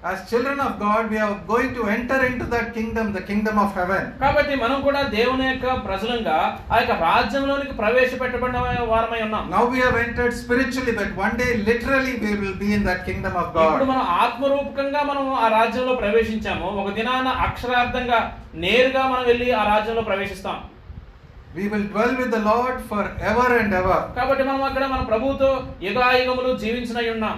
also, as children of God, we are going to enter into that kingdom, the kingdom of heaven. కాబట్టి మనం కూడా దేవుని యొక్క ప్రజలంగా ఆ యొక్క రాజ్యంలోనికి ప్రవేశపెట్టబడిన వారమై ఉన్నాం Now we have entered spiritually, but one day, literally, we will be in that kingdom of ఇప్పుడు God. మనం ఆత్మరూపకంగా మనం ఆ రాజ్యంలో ప్రవేశించాము ఒక దినాన అక్షరార్థంగా నేరుగా మనం వెళ్ళి ఆ రాజ్యంలో ప్రవేశిస్తాం We will dwell with the Lord forever and ever. కాబట్టి మనం అక్కడ మన ప్రభువుతో యుగాయుగములు జీవించినై ఉన్నాం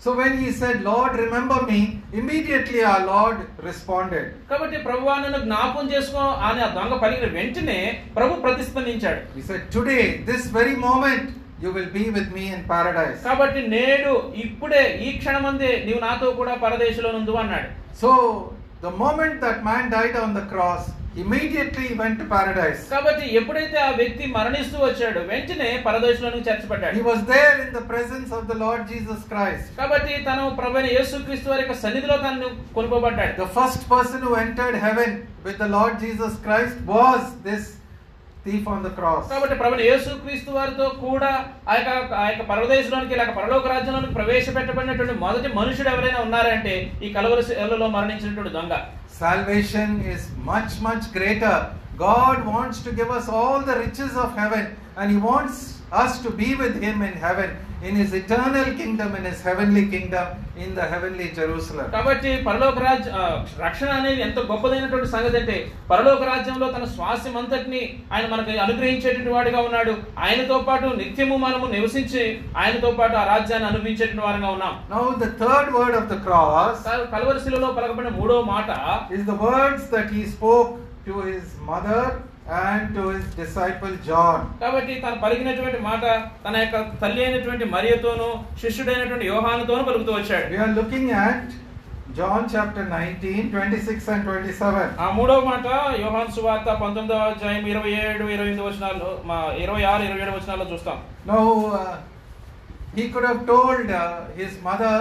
So when he said, Lord, remember me, immediately our Lord responded. కాబట్టి ప్రభు నన్ను జ్ఞాపం చేసుకో అని ఆ దొంగ పలికిన వెంటనే ప్రభు ప్రతిస్పందించాడు He said, Today, this very moment, you will be with me in paradise. కాబట్టి నేడు ఇప్పుడే ఈ క్షణమందే నీవు నాతో కూడా పరదేశంలో నుండు అన్నాడు So, the moment that man died on the cross, went to paradise. కాబట్టి ఎప్పుడైతే ఆ వ్యక్తి మరణిస్తూ వచ్చాడు వెంటనే పరదేశంలోనికి చేర్చబడ్డాడు was there in the presence of the Lord Jesus Christ. కాబట్టి తను ప్రభు యేసుక్రీస్తు వారి యొక్క సన్నిధిలో తను కొనుకోబడ్డాడు The first person who entered heaven with the Lord Jesus Christ was this thief on the cross. కాబట్టి ప్రభుని యేసు క్రీస్తు వారితో కూడా ఆ యొక్క ఆ యొక్క పరదేశంలోనికి లేక పరలోక రాజ్యంలోనికి ప్రవేశపెట్టబడినటువంటి మొదటి మనుషుడు ఎవరైనా ఉన్నారంటే ఈ కలవరి శిలలో మరణించినటువంటి దొంగ Salvation is much, much greater. God wants to give us all the riches of heaven and He wants us to be with Him in heaven, in His eternal kingdom, in His heavenly kingdom, in the heavenly Jerusalem. కాబట్టి పరలోక రాజ్య రక్షణ అనేది ఎంత గొప్పదైనటువంటి సంగతి అంటే పరలోక రాజ్యంలో తన స్వాస్యం అంతటిని ఆయన మనకు అనుగ్రహించేటువంటి వాడిగా ఉన్నాడు ఆయనతో పాటు నిత్యము మనము నివసించి ఆయనతో పాటు ఆ రాజ్యాన్ని అనుభవించేటువంటి వారంగా ఉన్నాం Now, the third word of the cross కా- కలవరి శిలలో పలకబడిన మూడో మాట is the words that He spoke to His mother and to His disciple John. కాబట్టి తను పలికినటువంటి మాట తన యొక్క తల్లి అయినటువంటి మరియతోను శిష్యుడైనటువంటి యోహానుతోను పలుకుతూ వచ్చాడు We are looking at John chapter 19, 26 and 27. ఆ మూడవ మాట యోహాన్ సువార్త పంతొమ్మిదవ అధ్యాయం ఇరవై ఏడు ఇరవై ఎనిమిది వచనాల్లో మా ఇరవై ఆరు ఇరవై ఏడు వచనాల్లో చూస్తాం Now, uh, he could have told uh, his mother,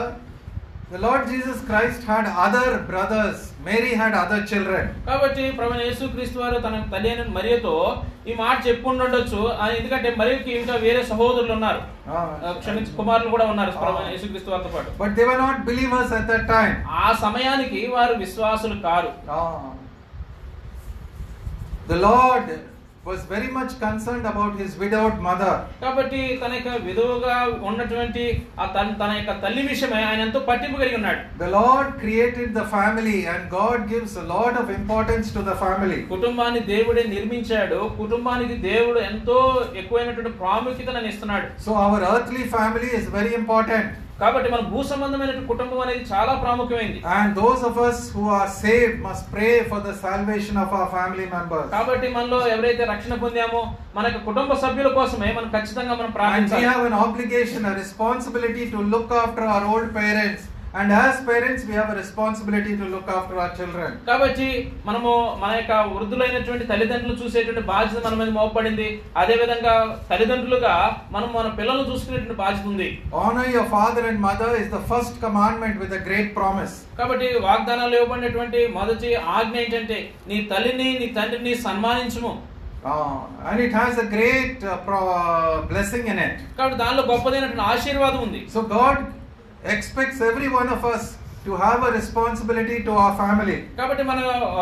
the Lord Jesus Christ had other brothers, Mary had other children. కాబట్టి ప్రభు యేసు క్రీస్తు వారు తన తల్లి అయిన మరియతో ఈ మాట చెప్పుండొచ్చు ఎందుకంటే మరియకి ఇంకా వేరే సహోదరులు ఉన్నారు క్షమించి కుమారులు కూడా ఉన్నారు ప్రభు యేసు క్రీస్తు వారితో పాటు but they were not believers at that time. ఆ సమయానికి వారు విశ్వాసులు కారు. The Lord was very much concerned about his widowed mother. కాబట్టి తన యొక్క విధువుగా ఉన్నటువంటి ఆ తన తన యొక్క తల్లి విషయమై ఆయన ఎంతో పట్టింపు కలిగి ఉన్నాడు The Lord created the family, and God gives a lot of importance to the family. కుటుంబాన్ని దేవుడే నిర్మించాడు కుటుంబానికి దేవుడు ఎంతో ఎక్కువైనటువంటి ప్రాముఖ్యతను ఇస్తున్నాడు So, our earthly family is very important. కాబట్టి మన భూ సంబంధమైన కుటుంబం అనేది చాలా ప్రాముఖ్యమైంది And those of us who are saved must pray for the salvation of our family members. కాబట్టి మనలో ఎవరైతే రక్షణ పొందామో మన కుటుంబ సభ్యుల కోసమే మనం ఖచ్చితంగా మనం And we ప్రార్థించాలి have an obligation, a responsibility to look after our old parents. And as parents we have a responsibility to look after our children కాబట్టి మనము మన యొక్క వృద్ధులైనటువంటి తల్లిదండ్రులు చూసేటువంటి బాధ్యత మన మీద మోపబడింది. అదే విధంగా తల్లిదండ్రులుగా మనం మన పిల్లలను చూసుకునేటువంటి బాధ్యత ఉంది. Honour your father and mother is the first commandment with a great promise కాబట్టి వాగ్దానాలు ఇవ్వబడినటువంటి మొదటి ఆజ్ఞ ఏంటంటే నీ తల్లిని నీ తండ్రిని సన్మానించుము. And it has a great blessing in it కాబట్టి దానిలో గొప్పదైనటువంటి ఆశీర్వాదం ఉంది. So God expects every one of us to have a responsibility to our family. కాబట్టి మన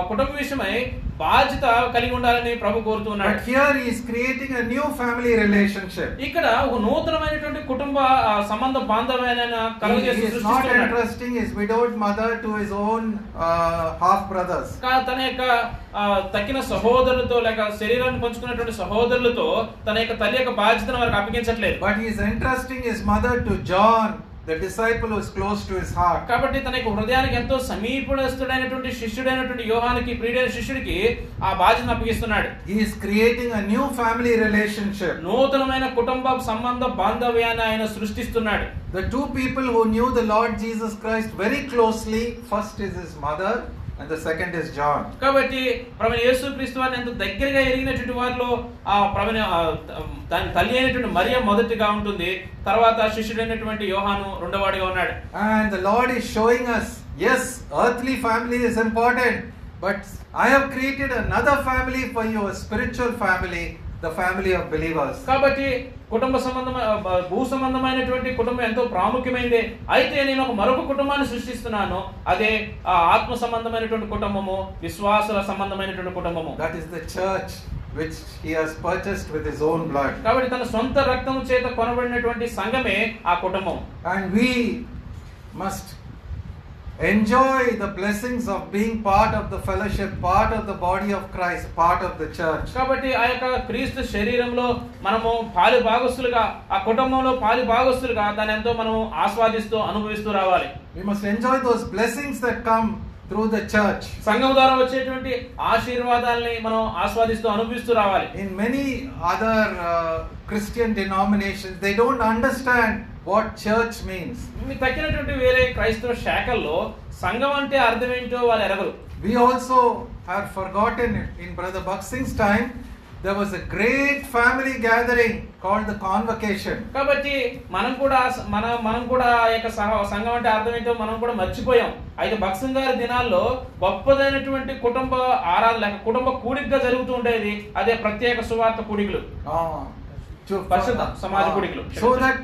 కుటుంబ విషయమై బాధ్యత కలిగి ఉండాలని ప్రభు కోరుతున్నాడు But here he is creating a new family relationship. ఇక్కడ ఒక నూతనమైనటువంటి కుటుంబ సంబంధ బాంధవ్యాన్ని కలుగజేసి his widowed mother to his own uh, half brothers. కా- తన యొక్క తక్కిన సహోదరులతో లేక శరీరాన్ని పంచుకున్నటువంటి సహోదరులతో తన యొక్క తల్లి యొక్క బాధ్యతను వారికి అప్పగించట్లేదు he is entrusting his mother to John, the disciple is close to his heart. కాబట్టి తన యొక్క హృదయానికి ఎంతో సమీపస్తుడైనటువంటి శిష్యుడైనటువంటి యోహానికి ప్రియుడైన శిష్యుడికి ఆ బాధ్యతను అప్పగిస్తున్నాడు He is creating a new family relationship. నూతనమైన కుటుంబ సంబంధ బాంధవ్యాన్ని ఆయన సృష్టిస్తున్నాడు The two people who knew the Lord Jesus Christ very closely first is his mother, and the second is John. కాబట్టి ప్రవీణ యేసు క్రీస్తు వారిని ఎంత దగ్గరగా ఎరిగినటువంటి వారిలో ఆ ఆ, దాని తల్లి అయినటువంటి మరియ మొదటిగా ఉంటుంది తర్వాత శిష్యుడైనటువంటి యోహాను రెండోవాడిగా ఉన్నాడు And the Lord is showing us yes, earthly family is important, but I have created another family for you, a spiritual family, the family of believers. కాబట్టి కుటుంబ సంబంధమైన భూ సంబంధమైనటువంటి కుటుంబం ఎంతో ప్రాముఖ్యమైనది అయితే నేను ఒక మరొక కుటుంబాన్ని సృష్టిస్తున్నాను. అదే ఆ ఆత్మ సంబంధమైనటువంటి కుటుంబము విశ్వాసుల సంబంధమైనటువంటి కుటుంబము. That is the church which he has purchased with his own blood. కాబట్టి తన సొంత రక్తము చేత కొనబడినటువంటి సంఘమే ఆ కుటుంబం. And we must enjoy the blessings of being part of the fellowship, part of the body of Christ, part of the church. కాబట్టి ఆ యొక్క క్రీస్తు శరీరంలో మనము పాలి భాగస్తులుగా ఆ కుటుంబంలో పాలి భాగస్తులుగా దాన్ని ఎంతో మనం ఆస్వాదిస్తూ అనుభవిస్తూ రావాలి We must enjoy those blessings that come through the church. సంఘం ద్వారా వచ్చేటువంటి ఆశీర్వాదాలని మనం ఆస్వాదిస్తూ అనుభవిస్తూ రావాలి In many other uh, Christian denominations, they don't what church means. మీకు తక్కినటువంటి వేరే క్రైస్తవ శాఖల్లో సంఘం అంటే అర్థం ఏంటో వాళ్ళు ఎరగరు also have forgotten it. In Brother Buxing's time, there was a great family gathering called the convocation. కాబట్టి మనం కూడా స- మన మనం కూడా ఆ యొక్క సంఘం అంటే అర్థం ఏంటో మనం కూడా మర్చిపోయాం అయితే భక్సం గారి దినాల్లో గొప్పదైనటువంటి కుటుంబ ఆరాధన లేక కుటుంబ కూడికగా జరుగుతూ ఉండేది అదే ప్రత్యేక సువార్త కూడికలు Ah, పరిశుద్ధ సమాజ ah, కూడికలు. so that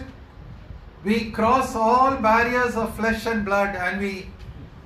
we cross all barriers of flesh and blood and we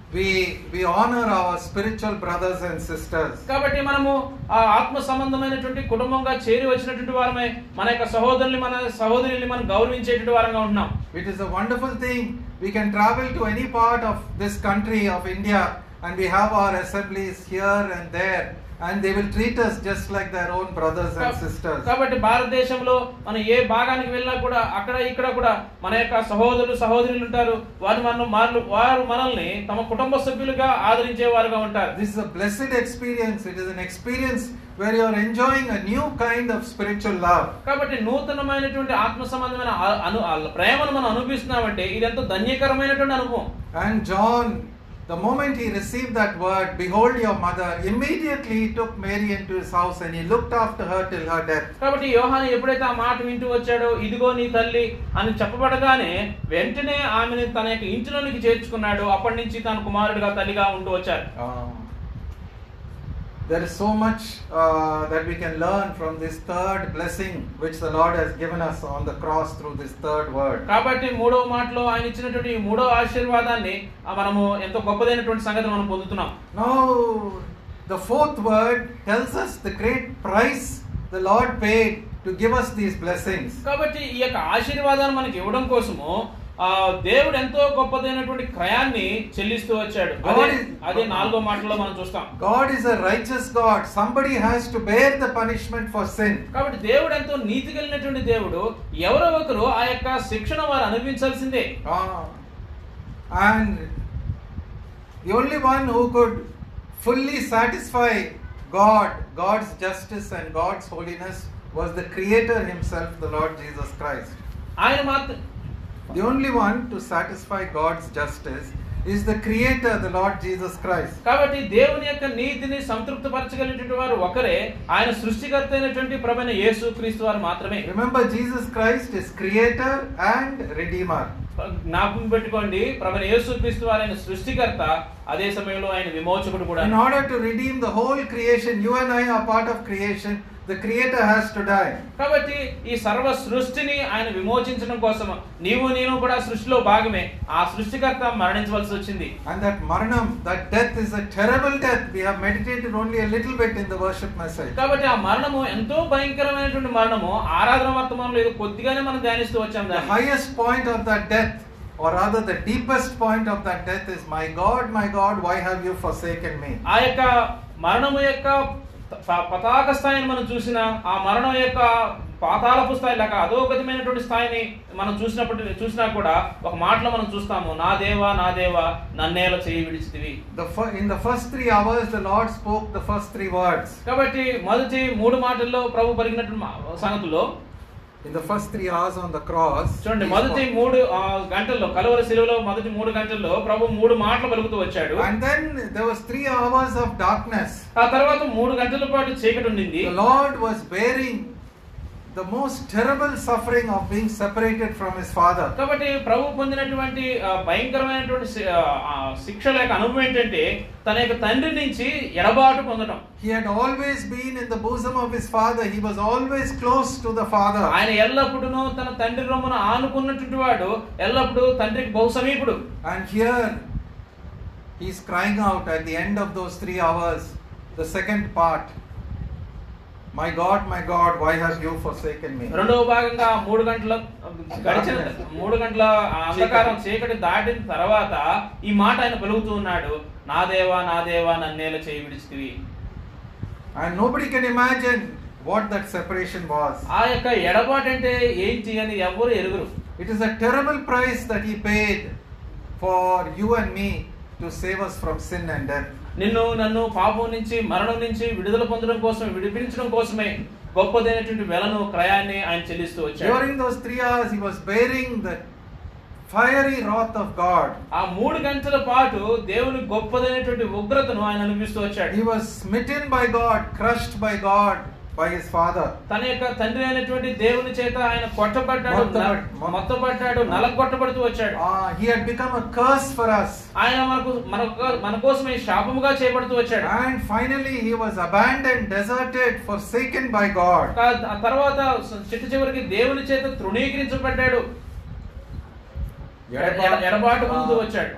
we we honor our spiritual brothers and sisters. కాబట్టి మనము ఆ ఆత్మ సంబంధమైనటువంటి కుటుంబంగా చేరి వచ్చినటువంటి వారమే మన యొక్క సహోదరుల్ని మన సహోదరుల్ని మనం గౌరవించేటువంటి వారంగా ఉంటున్నాం It is a wonderful thing. We can travel to any part of this country of India and we have our assemblies here and there and they will treat us just like their own brothers and sisters. కాబట్టి భారతదేశంలో మనం ఏ భాగానికి వెళ్ళినా కూడా అక్కడ ఇక్కడ కూడా మన యొక్క సహోదరులు సహోదరులు ఉంటారు వారు మనం వారు వారు మనల్ని తమ కుటుంబ సభ్యులుగా ఆదరించే వారుగా ఉంటారు This is a blessed experience. It is an experience where you are enjoying a new kind of spiritual love. కాబట్టి నూతనమైనటువంటి ఆత్మ సంబంధమైన అను ప్రేమను మనం అనుభవిస్తున్నామంటే ఇది ఎంతో ధన్యకరమైనటువంటి అనుభవం And John, the moment he received that word, behold your mother, immediately he took Mary into his house and he looked after her till her death. కాబట్టి యోహాను ఎప్పుడైతే ఆ మాట వింటూ వచ్చాడో ఇదిగో నీ తల్లి అని చెప్పబడగానే వెంటనే ఆమెను తన యొక్క ఇంటిలోనికి చేర్చుకున్నాడు అప్పటి నుంచి తన కుమారుడిగా తల్లిగా ఉంటూ వచ్చారు Uh, there is so much uh, that we can learn from this third blessing which the Lord has given us on the cross through this third word. కాబట్టి మూడవ మాటలో ఆయన ఇచ్చినటువంటి ఈ మూడవ ఆశీర్వాదాన్ని మనము ఎంతో గొప్పదైనటువంటి సంగతి మనం పొందుతున్నాం Now, the fourth word tells us the great price the Lord paid to give us these blessings. కాబట్టి ఈ యొక్క ఆశీర్వాదాన్ని మనకి ఇవ్వడం కోసము ఆ దేవుడు ఎంతో గొప్పదైనటువంటి క్రయాన్ని చెల్లిస్తూ వచ్చాడు. అదే నాలుగో మాటలో మనం చూస్తాం. God is a God somebody has to bear the punishment for sin కాబట్టి దేవుడు ఎంతో నీతి కలిగినటువంటి దేవుడు ఎవరో ఒకరు ఆ యొక్క శిక్షణ వారు అనుభవించాల్సిందే. And the only one who could fully satisfy God God's justice and God's holiness was the creator himself the lord Jesus Christ ఆయన మాత్రం The only one to satisfy God's justice is the Creator, the Lord Jesus Christ. కాబట్టి దేవుని యొక్క నీతిని సంతృప్తి పరచగలిగినటువంటి వారు ఒకరే ఆయన సృష్టికర్త అయినటువంటి ప్రభైన యేసు క్రీస్తు వారు మాత్రమే Remember, Jesus Christ is Creator and Redeemer. జ్ఞాపకం పెట్టుకోండి ప్రభైన యేసు క్రీస్తు వారు ఆయన సృష్టికర్త అదే సమయంలో ఆయన విమోచకుడు కూడా In order to redeem the whole creation, you and I are part of creation, the Creator has to die. కాబట్టి ఈ సర్వ సృష్టిని ఆయన విమోచించడం కోసం నీవు నేను కూడా సృష్టిలో భాగమే ఆ సృష్టికర్త మరణించవలసి వచ్చింది And that Maranam, that death is a terrible death. We have meditated only a little bit in the worship message. కాబట్టి ఆ మరణము ఎంతో భయంకరమైనటువంటి మరణము ఆరాధన వర్తమానంలో ఏదో కొద్దిగానే మనం ధ్యానిస్తూ వచ్చాం The highest point of that death, or rather the deepest point of that death, is My God, my God, why have you forsaken me? ఆ యొక్క మరణము యొక్క పతాక స్థాయిని మనం చూసిన ఆ మరణం యొక్క పాతాళపు స్థాయి లేక అధోగతమైనటువంటి స్థాయిని మనం చూసినప్పుడు చూసినా కూడా ఒక మాటలో మనం చూస్తాము నా దేవా నా దేవా నన్నేల చేయి విడిచితివి in the first three hours, the Lord spoke the first three words. కాబట్టి మొదటి మూడు మాటల్లో ప్రభు పలికినటువంటి మా- సంగతుల్లో In the first three hours on the cross, చూడండి మొదటి. మూడు గంటల్లో కలవర శిలువలో మొదటి మూడు గంటల్లో ప్రభు మూడు మాటలు పలుకుతూ వచ్చాడు and then there was three hours of darkness. ఆ తర్వాత మూడు గంటల పాటు చీకటి ఉండింది The Lord was the most terrible suffering of being separated from his Father. కాబట్టి ప్రభు పొందినటువంటి భయంకరమైనటువంటి శిక్ష లేక అనుభవం ఏంటంటే తన యొక్క తండ్రి నుంచి ఎడబాటు పొందడం He had always been in the bosom of his Father. He was always close to the Father. ఆయన ఎల్లప్పుడూ తన తండ్రి రొమ్మున ఆనుకున్నటువంటి వాడు ఎల్లప్పుడూ తండ్రికి బహు సమీపుడు And here, he's crying out at the end of those three hours, the second part My God, my God, why have you forsaken me? రెండవ భాగంగా ఆ మూడు గంటల గడిచిన మూడు గంటల ఆ అంధకారం చీకటి దాటిన తర్వాత ఈ మాట ఆయన పలుకుతూ ఉన్నాడు నా దేవా నా దేవా నన్నేల చేయి విడిచితివి And nobody can imagine what that separation was. ఆ యొక్క ఎడబాటు అంటే ఏంటి అని ఎవరు ఎరుగురు It is a terrible price that he paid for you and me to save us from sin and death. నిన్ను నన్ను పాపం నుంచి మరణం నుంచి విడుదల పొందడం కోసం విడిపించడం కోసమే గొప్పదైనటువంటి వెలను క్రయాన్ని ఆయన చెల్లిస్తూ వచ్చాడు. During those three hours, he was bearing the fiery wrath of God. ఆ మూడు గంటల పాటు దేవుని గొప్పదైనటువంటి ఉగ్రతను ఆయన అనిపిస్తూ వచ్చాడు. He was smitten by God, crushed by God, by his father. తన యొక్క తండ్రి అయినటువంటి దేవుని చేత ఆయన కొట్టబడ్డాడు మొత్తబడ్- మొ- మొత్తపడ్డాడు నలగొట్టబడుతూ వచ్చాడు he had become a curse for us. ఆయన మనకు మన మన కోసమే శాపముగా చేయబడుతూ వచ్చాడు And finally, he was abandoned, deserted, forsaken by God. కా- ఆ తర్వాత చిట్ట చివరికి దేవుని చేత తృణీకరించబడ్డాడు ఎడ- ఎడ- ఎడబాటు ముందు వచ్చాడు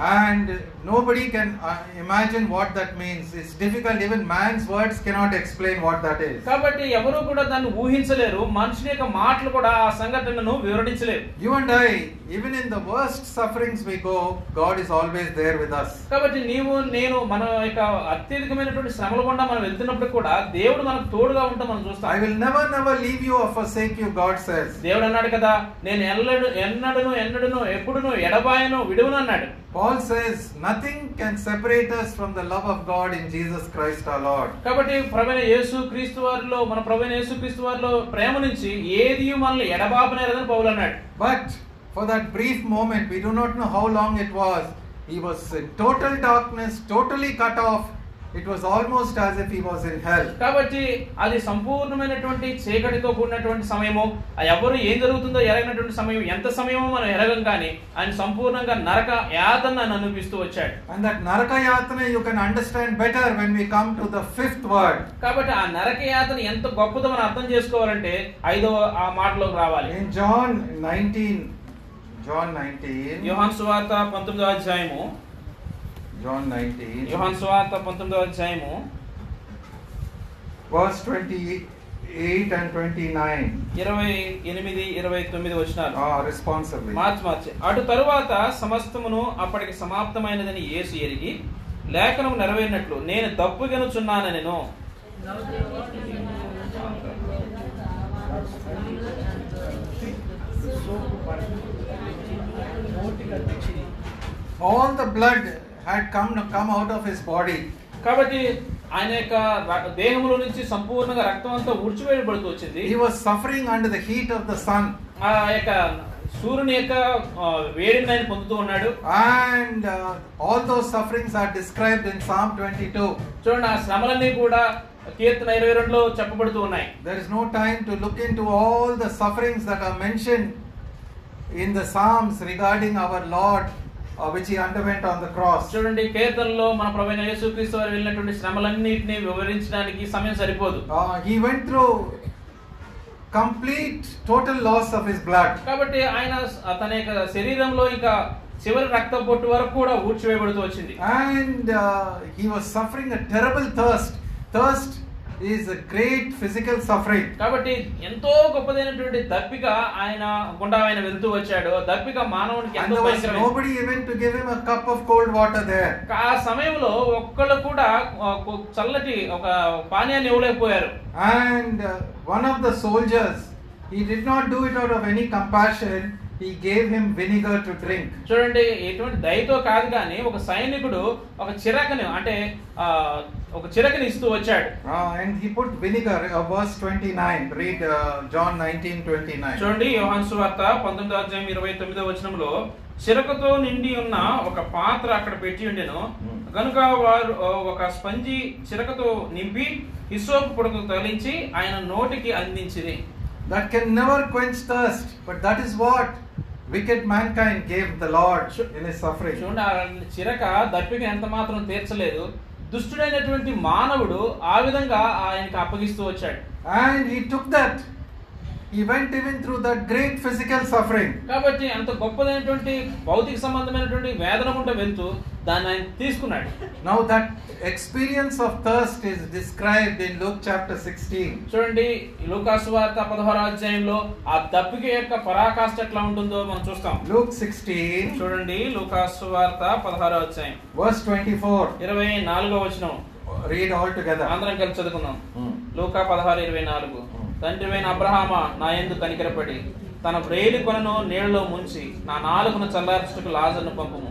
and nobody can uh, imagine what that means. It's difficult, even man's words cannot explain what that is. కాబట్టి ఎవరు కూడా దాన్ని ఊహించలేరు మనుషుని యొక్క మాటలు కూడా ఆ సంఘటనను వివరించలేరు You and I, even in the worst sufferings we go, God is always there with us. కాబట్టి నీవు నేను మన యొక్క అత్యధికమైనటువంటి శ్రమల గుండా మనం వెళ్తున్నప్పుడు కూడా దేవుడు మనకు తోడుగా ఉంటాం మనం I చూస్తాం will never, never leave you or forsake you, God says. దేవుడు అన్నాడు కదా నేను ఎల్లడు ఎన్నడును ఎన్నడును ఎప్పుడును ఎడబాయను విడువును అన్నాడు Paul says, nothing can separate us from the love of God in Jesus Christ our Lord. కాబట్టి ప్రవీణ యేసు క్రీస్తు వారిలో మన ప్రవీణ యేసు క్రీస్తు వారిలో ప్రేమ నుంచి ఏది మనల్ని ఎడబాపనేరదని పౌలు అన్నాడు But for that brief moment, we do not know how long it was. He was in total darkness, totally cut It was almost as if he was in hell. కాబట్టి అది సంపూర్ణమైనటువంటి చీకటితో కూడినటువంటి సమయము ఆ ఎవరు ఏం జరుగుతుందో ఎరగినటువంటి సమయం ఎంత సమయమో మనం ఎరగం కానీ ఆయన సంపూర్ణంగా నరక యాతన అనిపిస్తూ వచ్చాడు And that Naraka Yatana you can understand better when we come to the fifth word. కాబట్టి ఆ నరక యాతన ఎంత గొప్పదో మనం అర్థం చేసుకోవాలంటే ఐదవ ఆ మాటలోకి రావాలి In John 19, John 19, యోహాన్ సువార్త పంతొమ్మిదవ అధ్యాయము John 19, యోహాన్ సువార్త పంతొమ్మిదవ అధ్యాయము. Verse 28 and 29. ఇరవై ఎనిమిది ఇరవై తొమ్మిది వచ్చినారు Ah, responsibly. మార్చి మార్చి. అటు తరువాత సమస్తమును అప్పటికి సమాప్తమైనదని యేసు ఎరిగి లేఖనం నెరవేరినట్లు నేను తప్పుగనుచున్నాను నేను All the blood. Had come come out of his body. కాబట్టి ఆయన యొక్క దేహములో నుంచి సంపూర్ణంగా రక్తం అంతా ఊడ్చివేయబడుతూ వచ్చింది He was suffering under the heat of the sun. ఆ యొక్క సూర్యుని యొక్క వేడిని ఆయన పొందుతూ ఉన్నాడు And uh, all those sufferings are described in Psalm 22. చూడండి ఆ శ్రమలన్నీ కూడా కీర్తన ఇరవై రెండులో చెప్పబడుతూ ఉన్నాయి There is no time to look into all the sufferings that are mentioned in the Psalms regarding our Lord, uh, which he underwent on the cross. చూడండి కీర్తనలో మన ప్రవీణ యేసుక్రీస్తు వారు వెళ్ళినటువంటి శ్రమలన్నింటినీ వివరించడానికి సమయం సరిపోదు Uh, he went through complete, total loss of his blood. కాబట్టి ఆయన తన యొక్క శరీరంలో ఇంకా చివరి రక్త పొట్టు వరకు కూడా ఊడ్చివేయబడుతూ వచ్చింది And uh, he was suffering a terrible thirst. A great physical suffering. కాబట్టి ఎంతో గొప్పదైనటువంటి దప్పిక ఆయన గుండా ఆయన వెళ్తూ వచ్చాడు దప్పిక మానవునికి ఎంతో nobody even to give him a cup of cold water there. ఆ సమయంలో ఒక్కళ్ళు కూడా చల్లటి ఒక పానీయాన్ని ఇవ్వలేకపోయారు And uh, one of the soldiers, he did not do it out of any compassion. He gave him vinegar to drink. చూడండి ఎటువంటి దయతో కాదు కానీ ఒక సైనికుడు ఒక చిరకని అంటే ఒక చిరకని ఇస్తూ వచ్చాడు and he put vinegar, uh, verse 29. Read uh, John 19 29. చూడండి యోహాన్ సువార్త పంతొమ్మిదో అధ్యాయం ఇరవై తొమ్మిదో వచనంలో చిరకతో నిండి ఉన్న ఒక పాత్ర అక్కడ పెట్టి ఉండెను కనుక వారు ఒక స్పంజి చిరకతో నింపి హిసోపు పొడకు తగిలించి ఆయన నోటికి అందించిరి That can never quench thirst, but that is what wicked mankind gave the Lord in his suffering. చిరక దప్పిక ఎంత మాత్రం తీర్చలేదు దుష్టుడైనటువంటి మానవుడు ఆ విధంగా ఆయనకి అప్పగిస్తూ వచ్చాడు And he took that. He went even through that great physical suffering. కాబట్టి అంత గొప్పదైనటువంటి భౌతిక సంబంధమైనటువంటి వేదన గుండా వెళ్తూ దాన్ని ఆయన తీసుకున్నాడు Now that experience of thirst is described in Luke chapter 16. చూడండి లూకాసు వార్త పదహారో అధ్యాయంలో ఆ దప్పిక యొక్క పరాకాష్ట ఎట్లా ఉంటుందో మనం చూస్తాం Luke 16, చూడండి లూకాసు వార్త పదహారో అధ్యాయం verse 24. ఇరవై నాలుగో వచనం Read all together. అందరం కలిసి చదువుకుందాం Hmm. లూకా పదహారు ఇరవై నాలుగు తండ్రివైన అబ్రహామ నా ఎందు కనికరపడి తన వ్రేలి కొనను నీళ్ళలో ముంచి నా నాలుగున చల్లార్చుటకు లాజర్ను పంపము.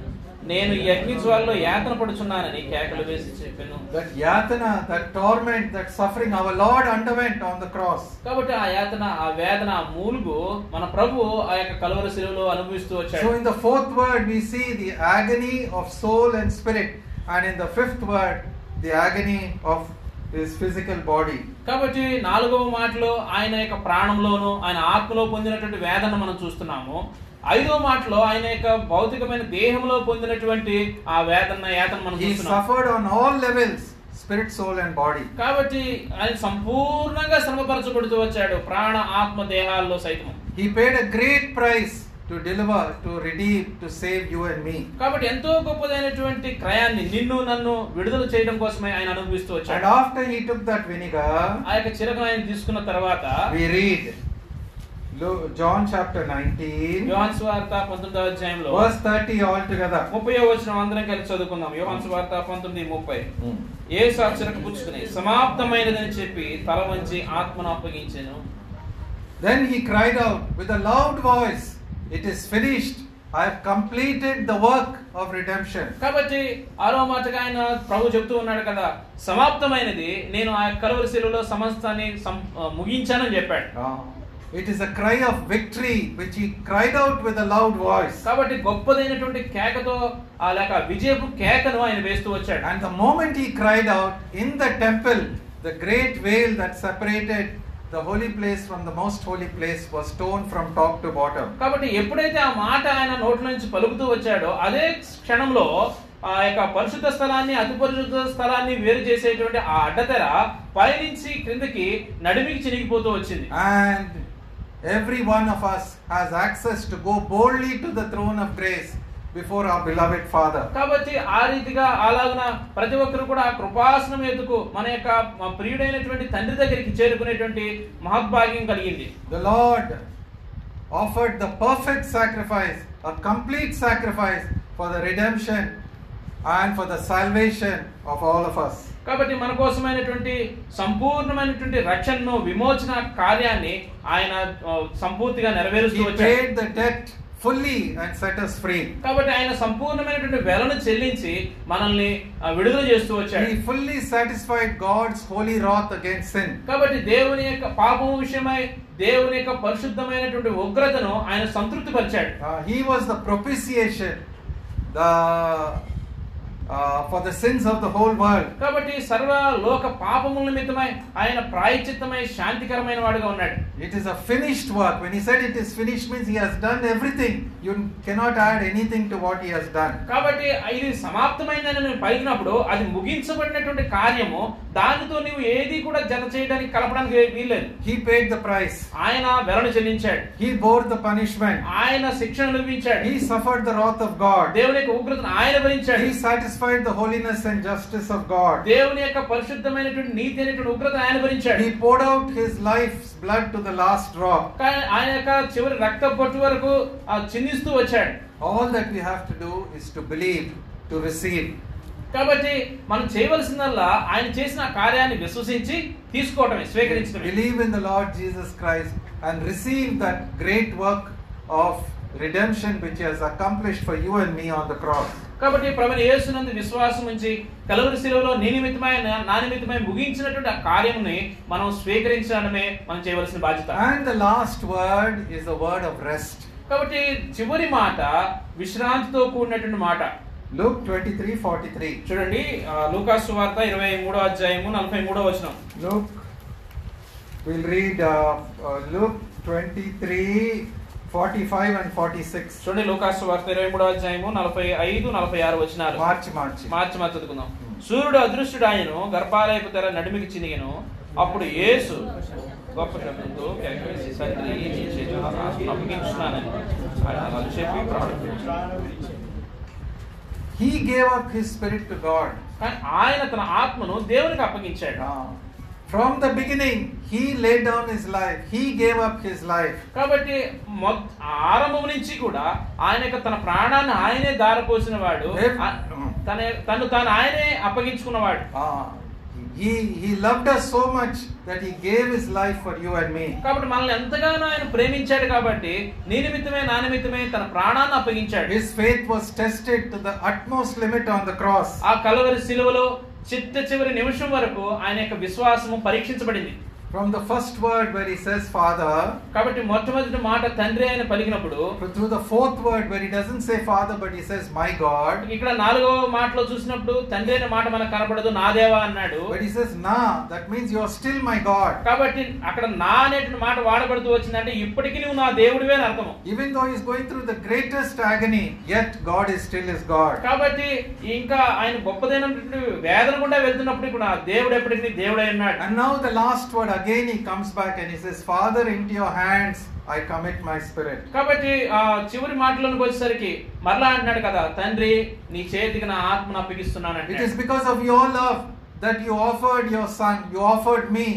నేను అగ్ని జ్వాలలో యాతన పడుచున్నానని కేకలు వేసి చెప్పాను. దట్ యాతన that torment that suffering our lord underwent on the cross కాబట్టి ఆ యాతన ఆ వేదన ఆ మూలుగు మన ప్రభు ఆ యొక్క కలవర శిలువలో అనుభవిస్తూ వచ్చాడు. So in the fourth word we see the agony of soul and spirit and in the fifth word the agony of his physical body. కాబట్టి నాలుగవ మాటలో ఆయన యొక్క ప్రాణంలోను ఆయన ఆత్మలో పొందినటువంటి వేదన మనం చూస్తున్నాము ఐదవ మాటలో ఆయన యొక్క భౌతికమైన దేహంలో పొందినటువంటి ఆ వేదన యాతన మనం suffered on all levels spirit, soul, and body. కాబట్టి ఆయన సంపూర్ణంగా శ్రమపరచబడుతూ వచ్చాడు ప్రాణ ఆత్మ దేహాల్లో సైతం He paid a great price to deliver, to redeem, to save you and me. కాబట్టి ఎంతో గొప్పదైనటువంటి క్రయాన్ని నిన్ను నన్ను విడుదల చేయడం కోసమే ఆయన అనుభవిస్తూ And వచ్చాడు after he took that vinegar, ఆ యొక్క చిరకను ఆయన తీసుకున్న తర్వాత we read Lu- John chapter 19, యోహాన్ స్వార్త పంతొమ్మిదవ అధ్యాయంలో verse 30 altogether. ముప్పై వచ్చిన అందరం కలిసి చదువుకుందాం. యోహాన్ స్వార్త పంతొమ్మిది ముప్పై. ఏ చిరక పుచ్చుకుని సమాప్తమైనదని చెప్పి తల వంచి ఆత్మను అప్పగించాను. Then he cried out with a loud voice, Is finished. I have completed the work of redemption. కాబట్టి ఆరో మాటగా ఆయన ప్రభు చెప్తూ ఉన్నాడు కదా సమాప్తమైనది నేను ఆ కలవరి శిలువలో సమస్తాన్ని ముగించానని చెప్పాడు Ah. It is a cry of victory which he cried out with a loud voice. కాబట్టి గొప్పదైనటువంటి కేకతో ఆ లేక విజయపు కేకను ఆయన వేస్తూ వచ్చాడు And the moment he cried out in the temple, the great veil that separated the holy place from the most holy place was torn from top to bottom. కాబట్టి ఎప్పుడైతే ఆ మాట ఆయన నోట్ల నుంచి పలుకుతూ వచ్చాడో అదే క్షణంలో ఆ యొక్క పరిశుద్ధ స్థలాన్ని అతి పరిశుద్ధ స్థలాన్ని వేరు చేసేటువంటి ఆ అడ్డతెర పైనుంచి క్రిందకి నడిమికి చినిగిపోతూ వచ్చింది And every one of us has access to go boldly to the throne of grace before our beloved Father. కాబట్టి ఆ రీతిగా అలాగున ప్రతి ఒక్కరు కూడా ఆ కృపాసనం ఎదుకు మన యొక్క ప్రియుడైనటువంటి తండ్రి దగ్గరికి చేరుకునేటువంటి మహద్భాగ్యం కలిగింది The Lord offered the perfect sacrifice, a complete sacrifice for the redemption and for the salvation of all of us. కాబట్టి మన కోసమైనటువంటి సంపూర్ణమైనటువంటి రక్షణను విమోచన కార్యాన్ని ఆయన సంపూర్తిగా నెరవేరుస్తూ He వచ్చాడు paid the and set us free. కాబట్టి ఆయన సంపూర్ణమైనటువంటి వెలను చెల్లించి మనల్ని విడుదల చేస్తూ వచ్చాడు He fully satisfied God's holy wrath against sin. కాబట్టి దేవుని యొక్క పాపం విషయమై దేవుని యొక్క పరిశుద్ధమైనటువంటి ఉగ్రతను ఆయన సంతృప్తి పరిచాడు Uh, he was the propitiation for the sins of the whole world కాబట్టి సర్వ లోక పాపముల నిమిత్తమై ఆయన ప్రాయచిత్తమై శాంతికరమైన వాడుగా ఉన్నాడు. It is a finished work when he said it is finished means he has done everything you cannot add anything to what he has done కాబట్టి ఇది సమాప్తమైందని నేను పలికినప్పుడు అది ముగించబడినటువంటి కార్యము. దానితో నీవు ఏది కూడా జత చేయడానికి కలపడానికి వీలేదు హి పేడ్ ద ప్రైస్ ఆయన వెలను చెల్లించాడు. హి బోర్ ద పనిష్మెంట్ ఆయన శిక్షణ అనుభవించాడు. He suffered the wrath of God దేవుని ఉగ్రతను ఆయన భరించాడు. హి సాటిస్ satisfied the holiness and justice of God. దేవుని యొక్క పరిశుద్ధమైనటువంటి నీతి అనేటువంటి ఉగ్రతను ఆయన భరించాడు He poured out his life's blood to the last drop. కానీ ఆయన యొక్క చివరి రక్త పొట్టు వరకు ఆ చిందిస్తూ వచ్చాడు All that we have to do is to believe, to receive. కాబట్టి మనం చేయవలసిందల్లా ఆయన చేసిన ఆ కార్యాన్ని విశ్వసించి తీసుకోవటమే స్వీకరించడమే Believe in the Lord Jesus Christ and receive that great work of redemption which he has accomplished for you and me on the cross. కాబట్టి ప్రభుని యేసునందు విశ్వాసం ఉంచి కలువరి శిలువలో నీ నిమిత్తమై నా- నిమిత్తమై ముగించినటువంటి ఆ కార్యముని మనం స్వీకరించడమే మనం చేయవలసిన బాధ్యత And the last word is a word of rest. కాబట్టి చివరి మాట విశ్రాంతితో కూడినటువంటి మాట Luke 23 43. చూడండి ఆ, లూకాసు వార్త ఇరవై మూడో అధ్యాయము నలభై మూడో వచనం Luke, we'll read uh, uh, Luke 23 45 and 46. చూడండి లూకాసు వార్త ఇరవై మూడో అధ్యాయము నలభై ఐదు నలభై ఆరు మార్చి మార్చి. మార్చి మార్చి చదువుకుందాం. సూర్యుడు అదృశ్యుడాయను గర్భాలయపు తెర నడిమికి చినిగెను. అప్పుడు యేసు గొప్ప శబ్దంతో అప్పగించున్నానని ఆయన అలా చెప్పి ప్రారంభించాడు He gave up his spirit to God. కానీ ఆయన తన ఆత్మను దేవునికి అప్పగించాడు. Uh, from the beginning, he laid down his life. He gave up his life. కాబట్టి ఆరంభం నుంచి కూడా ఆయన యొక్క తన ప్రాణాన్ని ఆయనే దారపోసిన వాడు తన తను తాను ఆయనే అప్పగించుకున్నవాడు Uh, he, he loved us so much that he gave his life for you and me. కాబట్టి మనల్ని ఎంతగానో ఆయన ప్రేమించాడు కాబట్టి నీ నిమిత్తమే నా నిమిత్తమే తన ప్రాణాన్ని అప్పగించాడు His faith was tested to the utmost limit on the cross. ఆ కలవరి శిలువలో చిట్ట చివరి నిమిషం వరకు ఆయన యొక్క విశ్వాసము పరీక్షించబడింది. From the first word where he says Father, కాబట్టి మొట్టమొదటి మాట తండ్రి అని పలికినప్పుడు through the fourth word where he doesn't say Father but he says My God, ఇక్కడ నాలుగో మాటలో చూసినప్పుడు తండ్రి అనే మాట మనకు కనపడదు నా దేవా అన్నాడు but he says Na, that means you are still my God. కాబట్టి అక్కడ నా అనేటువంటి మాట వాడబడుతూ వచ్చిందంటే ఇప్పటికీ నువ్వు నా దేవుడివే అని అర్థము Even though he's going through the greatest agony, yet God is still his God. కాబట్టి ఇంకా ఆయన గొప్పదైనటువంటి వేదన గుండా వెళ్తున్నప్పుడు ఇప్పుడు నా దేవుడు ఎప్పటికీ దేవుడై ఉన్నాడు And now the last word again he comes back and he says, Father, into your hands I commit my spirit. కాబట్టి ఆ చివరి మాటలోనికి వచ్చేసరికి మరలా అంటున్నాడు కదా తండ్రి నీ చేతికి నా ఆత్మను అప్పగిస్తున్నాను It is అంటే because of your love that you offered your son, you offered me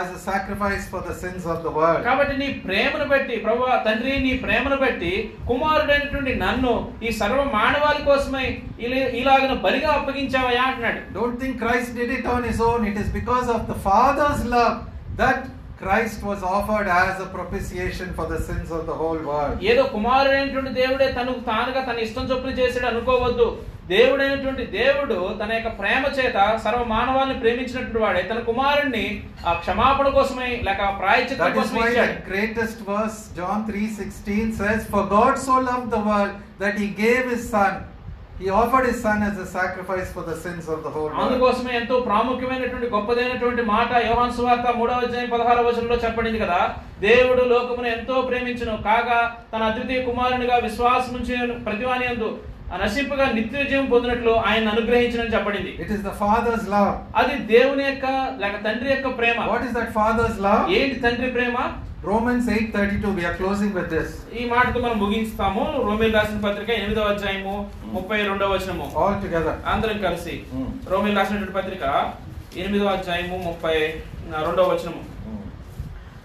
as a sacrifice for the sins of the world. కాబట్టి నీ ప్రేమను బట్టి ప్రభు తండ్రి నీ ప్రేమను బట్టి కుమారుడైనటువంటి నన్ను ఈ సర్వ మానవాళి కోసమై ఇలా- ఇలాగన బలిగా అప్పగించావయ్యా అంటున్నాడు Don't think Christ did it on his own. It is because of the Father's love that Christ was offered as a propitiation for the sins of the whole world. ఏదో కుమారుడైనటువంటి దేవుడే తనకు తానుగా తన ఇష్టం చొప్పున చేసాడు అనుకోవద్దు దేవుడైనటువంటి దేవుడు తన యొక్క ప్రేమ చేత సర్వ మానవాళిని ప్రేమించినటువంటి వాడే తన కుమారుణ్ణి ఆ క్షమాపణ కోసమై లేక ప్రాయచిత్తం కోసమై ఇచ్చాడు greatest verse, John 3:16 says, For God so loved the world that he gave his son. He offered his son as a sacrifice for the sins of the whole world. అందుకోసమే ఎంతో ప్రాముఖ్యమైనటువంటి గొప్పదైనటువంటి మాట యోహాన్ సువార్త మూడవ అధ్యాయం పదహారవ వచనంలో చెప్పబడింది కదా దేవుడు లోకమును ఎంతో ప్రేమించును కాగా తన అద్వితీయ కుమారునిగా విశ్వాసం నుంచి ప్రతివాని యందు నశింపగా నిత్య జీవం పొందినట్లు ఆయన అనుగ్రహించినని చెప్పబడింది It is the Father's love. అది దేవుని యొక్క లేక తండ్రి యొక్క ప్రేమ What is that Father's love? ఏంటి తండ్రి ప్రేమ Romans 8:32. We are closing with this. ఈ మాటతో మనం ముగిస్తాము రోమిల్ రాసిన పత్రిక ఎనిమిదవ అధ్యాయము ముప్పై రెండవ వచనము All together. అందరం కలిసి Hmm. రోమిల్ రాసినటువంటి పత్రిక ఎనిమిదవ అధ్యాయము ముప్పై రెండవ వచనము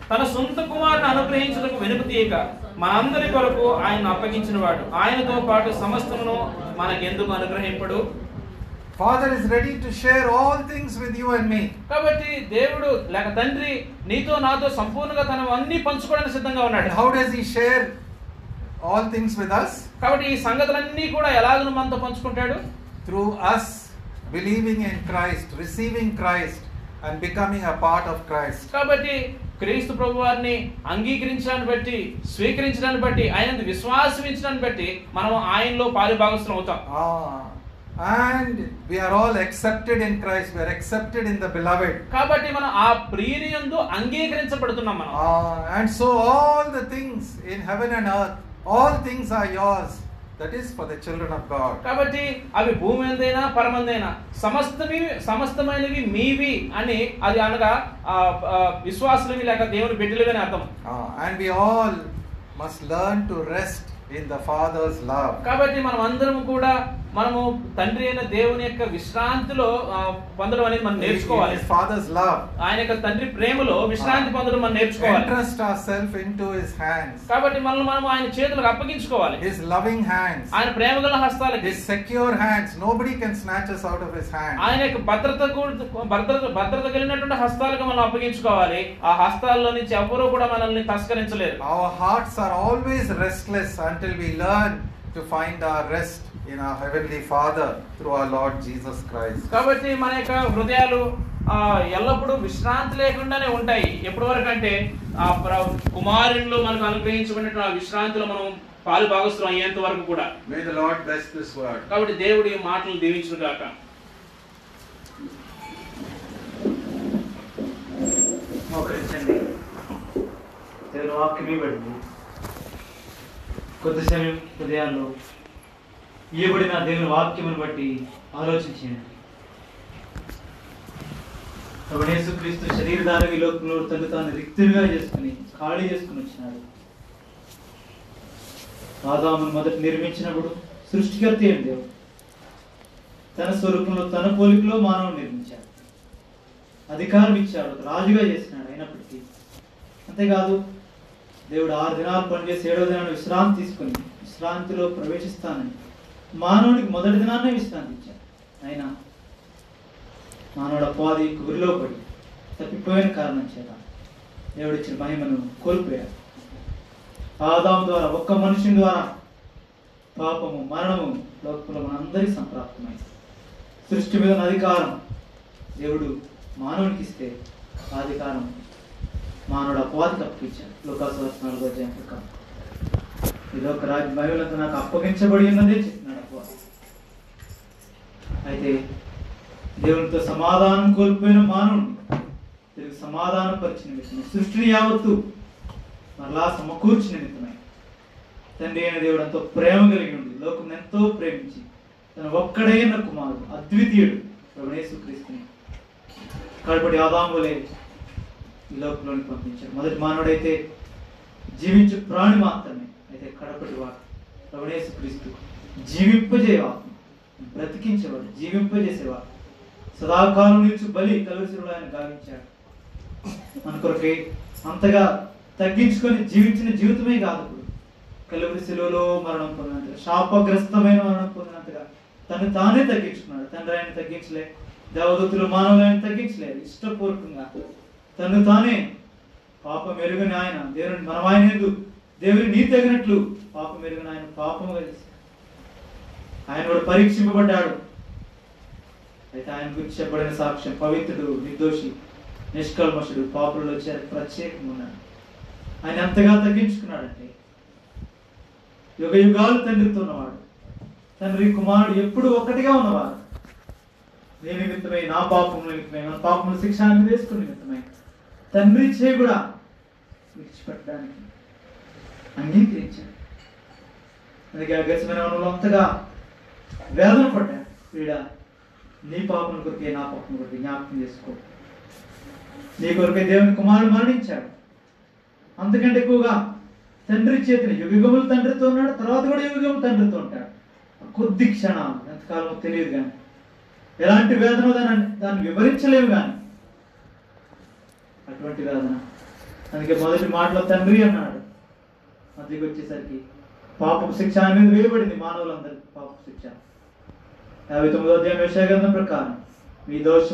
తన సొంత కుమారుని అనుగ్రహించుటకు వెనుక తీయక మనందరి కొరకు ఆయన అప్పగించిన వాడు ఆయనతో పాటు సమస్తమును మనకెందుకు అనుగ్రహింపడు Father is ready to share all things with you and me. కాబట్టి దేవుడు లేక తండ్రి నీతో నాతో సంపూర్ణంగా తన అన్ని పంచుకోవడానికి సిద్ధంగా ఉన్నాడు how does he share all things with us? కాబట్టి ఈ సంగతులన్నీ కూడా ఎలాగను మనతో పంచుకుంటాడు Through us believing in Christ, receiving Christ, and becoming a part of Christ. కాబట్టి క్రీస్తు ప్రభు వారిని అంగీకరించడాన్ని బట్టి స్వీకరించడాన్ని బట్టి ఆయన విశ్వాసించడాన్ని బట్టి మనం ఆయనలో పాలుభాగస్తులం అవుతాం Ah, and we are all accepted in Christ. We are accepted in the beloved. కాబట్టి మనం ఆ ప్రియుని యందు అంగీకరించబడుతున్నాం మనం Ah, and so all the things in heaven and earth, all things are yours. That is for the children of God. కాబట్టి అవి భూమి ఎందైనా పరమందైనా సమస్తమి సమస్తమైనవి మీవి అని అది అనగా విశ్వాసులవి లేక దేవుని బిడ్డలువి అని అర్థం Ah, and we all must learn to rest in the Father's love. కాబట్టి మనం అందరం కూడా మనము తండ్రి అయిన దేవుని యొక్క విశ్రాంతిలో పొందడం అనేది మనం నేర్చుకోవాలి Father's love. ఆయన యొక్క తండ్రి ప్రేమలో విశ్రాంతి పొందడం మనం నేర్చుకోవాలి Entrust ourselves into His hands. కాబట్టి మనల్ని మనం ఆయన చేతులకు అప్పగించుకోవాలి His loving hands. ఆయన ప్రేమగల హస్తాలకి His secure hands. Nobody can snatch us out of His hand. ఆయన యొక్క భద్రత భద్రత భద్రత కలిగినటువంటి హస్తాలకు మనం అప్పగించుకోవాలి ఆ హస్తాల్లో నుంచి ఎవరూ కూడా మనల్ని తస్కరించలేరు Our hearts are always restless until we learn to find our rest in our Heavenly Father through our Lord Jesus Christ. కాబట్టి మన యొక్క హృదయాలు ఆ, ఎల్లప్పుడూ విశ్రాంతి లేకుండానే ఉంటాయి ఎప్పటి వరకు అంటే ఆ ప్ర- కుమారునిలో మనకు అనుగ్రహించబడిన ఆ విశ్రాంతిలో మనం పాలు భాగస్తులం అయ్యేంత వరకు కూడా May the Lord bless this word. కాబట్టి దేవుడి మాటలు దీవించును గాక దేవుని వాక్యం ఇవ్వండి కొద్ది సమయం హృదయాల్లో ఇవ్వబడిన దేవుని వాక్యమును బట్టి ఆలోచించండి కాబట్టి క్రీస్తు శరీరధారం ఈ లోకంలో తను తాను రిక్తులుగా చేసుకుని ఖాళీ చేసుకుని వచ్చినాడు. ఆదామును మొదట నిర్మించినప్పుడు సృష్టికర్త ఏం దేవుడు? తన స్వరూపంలో తన పోలికలో మానవుడు నిర్మించాడు. అధికారం ఇచ్చాడు రాజుగా చేసినాడు అయినప్పటికీ. అంతేకాదు దేవుడు ఆరు దినాలు పనిచేసి ఏడవ దినాన్ని విశ్రాంతి తీసుకుని విశ్రాంతిలో ప్రవేశిస్తానని మానవుడికి మొదటి దినాన్నే విశ్రాంతి ఇచ్చాడు. అయినా మానవుడు అపాది గురిలో పడి తప్పిపోయిన కారణం చేత దేవుడు ఇచ్చిన మహిమను కోల్పోయాడు. ఆదాం ద్వారా ఒక్క మనుషుని ద్వారా పాపము మరణము లోకంలో మనందరికీ సంప్రాప్తమైంది. సృష్టి మీద అధికారం దేవుడు మానవునికి ఇస్తే ఆ అధికారం మానవుడు అపవాదికి అప్పగించాడు లోకాసు నాలుగో అధ్యాయం ఇది ఒక రాజ్య మహిళలతో నాకు అప్పగించబడి ఉన్నదే చెప్పినాడు అపవాది. అయితే దేవునితో సమాధానం కోల్పోయిన మానవుడు తిరిగి సమాధానపరిచిన విషయం సృష్టిని యావత్తు మరలా సమకూర్చిన నిమిత్తమై తండ్రి అయిన దేవుడు ఎంతో ప్రేమ కలిగి ఉంది లోకం ఎంతో ప్రేమించి తన ఒక్కడైన కుమారుడు అద్వితీయుడు ప్రభునేసుక్రీస్తుని. కడపటి ఆదాములే ఈ లోకంలోనికి పంపించారు. మొదటి మానవుడైతే జీవించు ప్రాణి మాత్రమే. అయితే కడపటి వాడు రవణేశు క్రీస్తు ఆత్మ బ్రతికించేవాడు జీవింపజేసేవాడు. సదాకాలం నిలిచి బలి కలుసురుడు ఆయన గావించాడు. మన కొరకే అంతగా తగ్గించుకొని జీవించిన జీవితమే కాదు ఇప్పుడు. కలువరి శిలువలో మరణం పొందినంతగా శాపగ్రస్తమైన మరణం పొందినంతగా తను తానే తగ్గించుకున్నాడు. తండ్రి ఆయన తగ్గించలే దేవదూతులు మానవులు ఆయన తగ్గించలేదు ఇష్టపూర్వకంగా తను తానే పాపం ఎరుగని ఆయన దేవుని మనం ఆయన ఎందు దేవుని నీ తగినట్లు పాపం ఎరుగని ఆయన పాపం కలిసి ఆయన కూడా పరీక్షింపబడ్డాడు. అయితే ఆయన గురించి చెప్పబడిన సాక్ష్యం పవిత్రుడు నిర్దోషి నిష్కల్మషుడు పాపులలో చేరి ప్రత్యేకంగా ఉన్నాడు ఆయన ఎంతగా తగ్గించుకున్నాడంటే యుగ యుగాలు తండ్రితో ఉన్నవాడు. తండ్రి కుమారుడు ఎప్పుడు ఒక్కటిగా ఉన్నవాడు. నీ నిమిత్తమై నా పాపం నిమిత్తమై మన పాపముల శిక్ష వేసుకుని నిమిత్తమై. తండ్రి చే కూడా విడిచిపెట్టడానికి అంగీకరించాడు. అందుకే ఆ గడిచిన వనంలో అంతగా వేదన పడ్డాడు. వీడ నీ పాపం కొరికే నా పాపం కొరికే జ్ఞాపకం చేసుకో. నీ కొరికే దేవుని కుమారుడు మరణించాడు. అందుకంటే ఎక్కువగా తండ్రి చేతిని యుగములు తండ్రితో ఉన్నాడు తర్వాత కూడా యుగములు తండ్రితో ఉంటాడు. కొద్ది క్షణాలు ఎంతకాలమో తెలియదు కానీ ఎలాంటి వేదన దాన్ని దాన్ని వివరించలేము కానీ అటువంటి వేదన అందుకే మొదటి మాటలో తండ్రి అన్నాడు. మధ్యకి వచ్చేసరికి పాపపు శిక్ష అనేది వేయబడింది మానవులందరికీ పాపపు శిక్ష. యాభై తొమ్మిదో అధ్యాయం విషయ గ్రంథం ప్రకారం మీ దోషం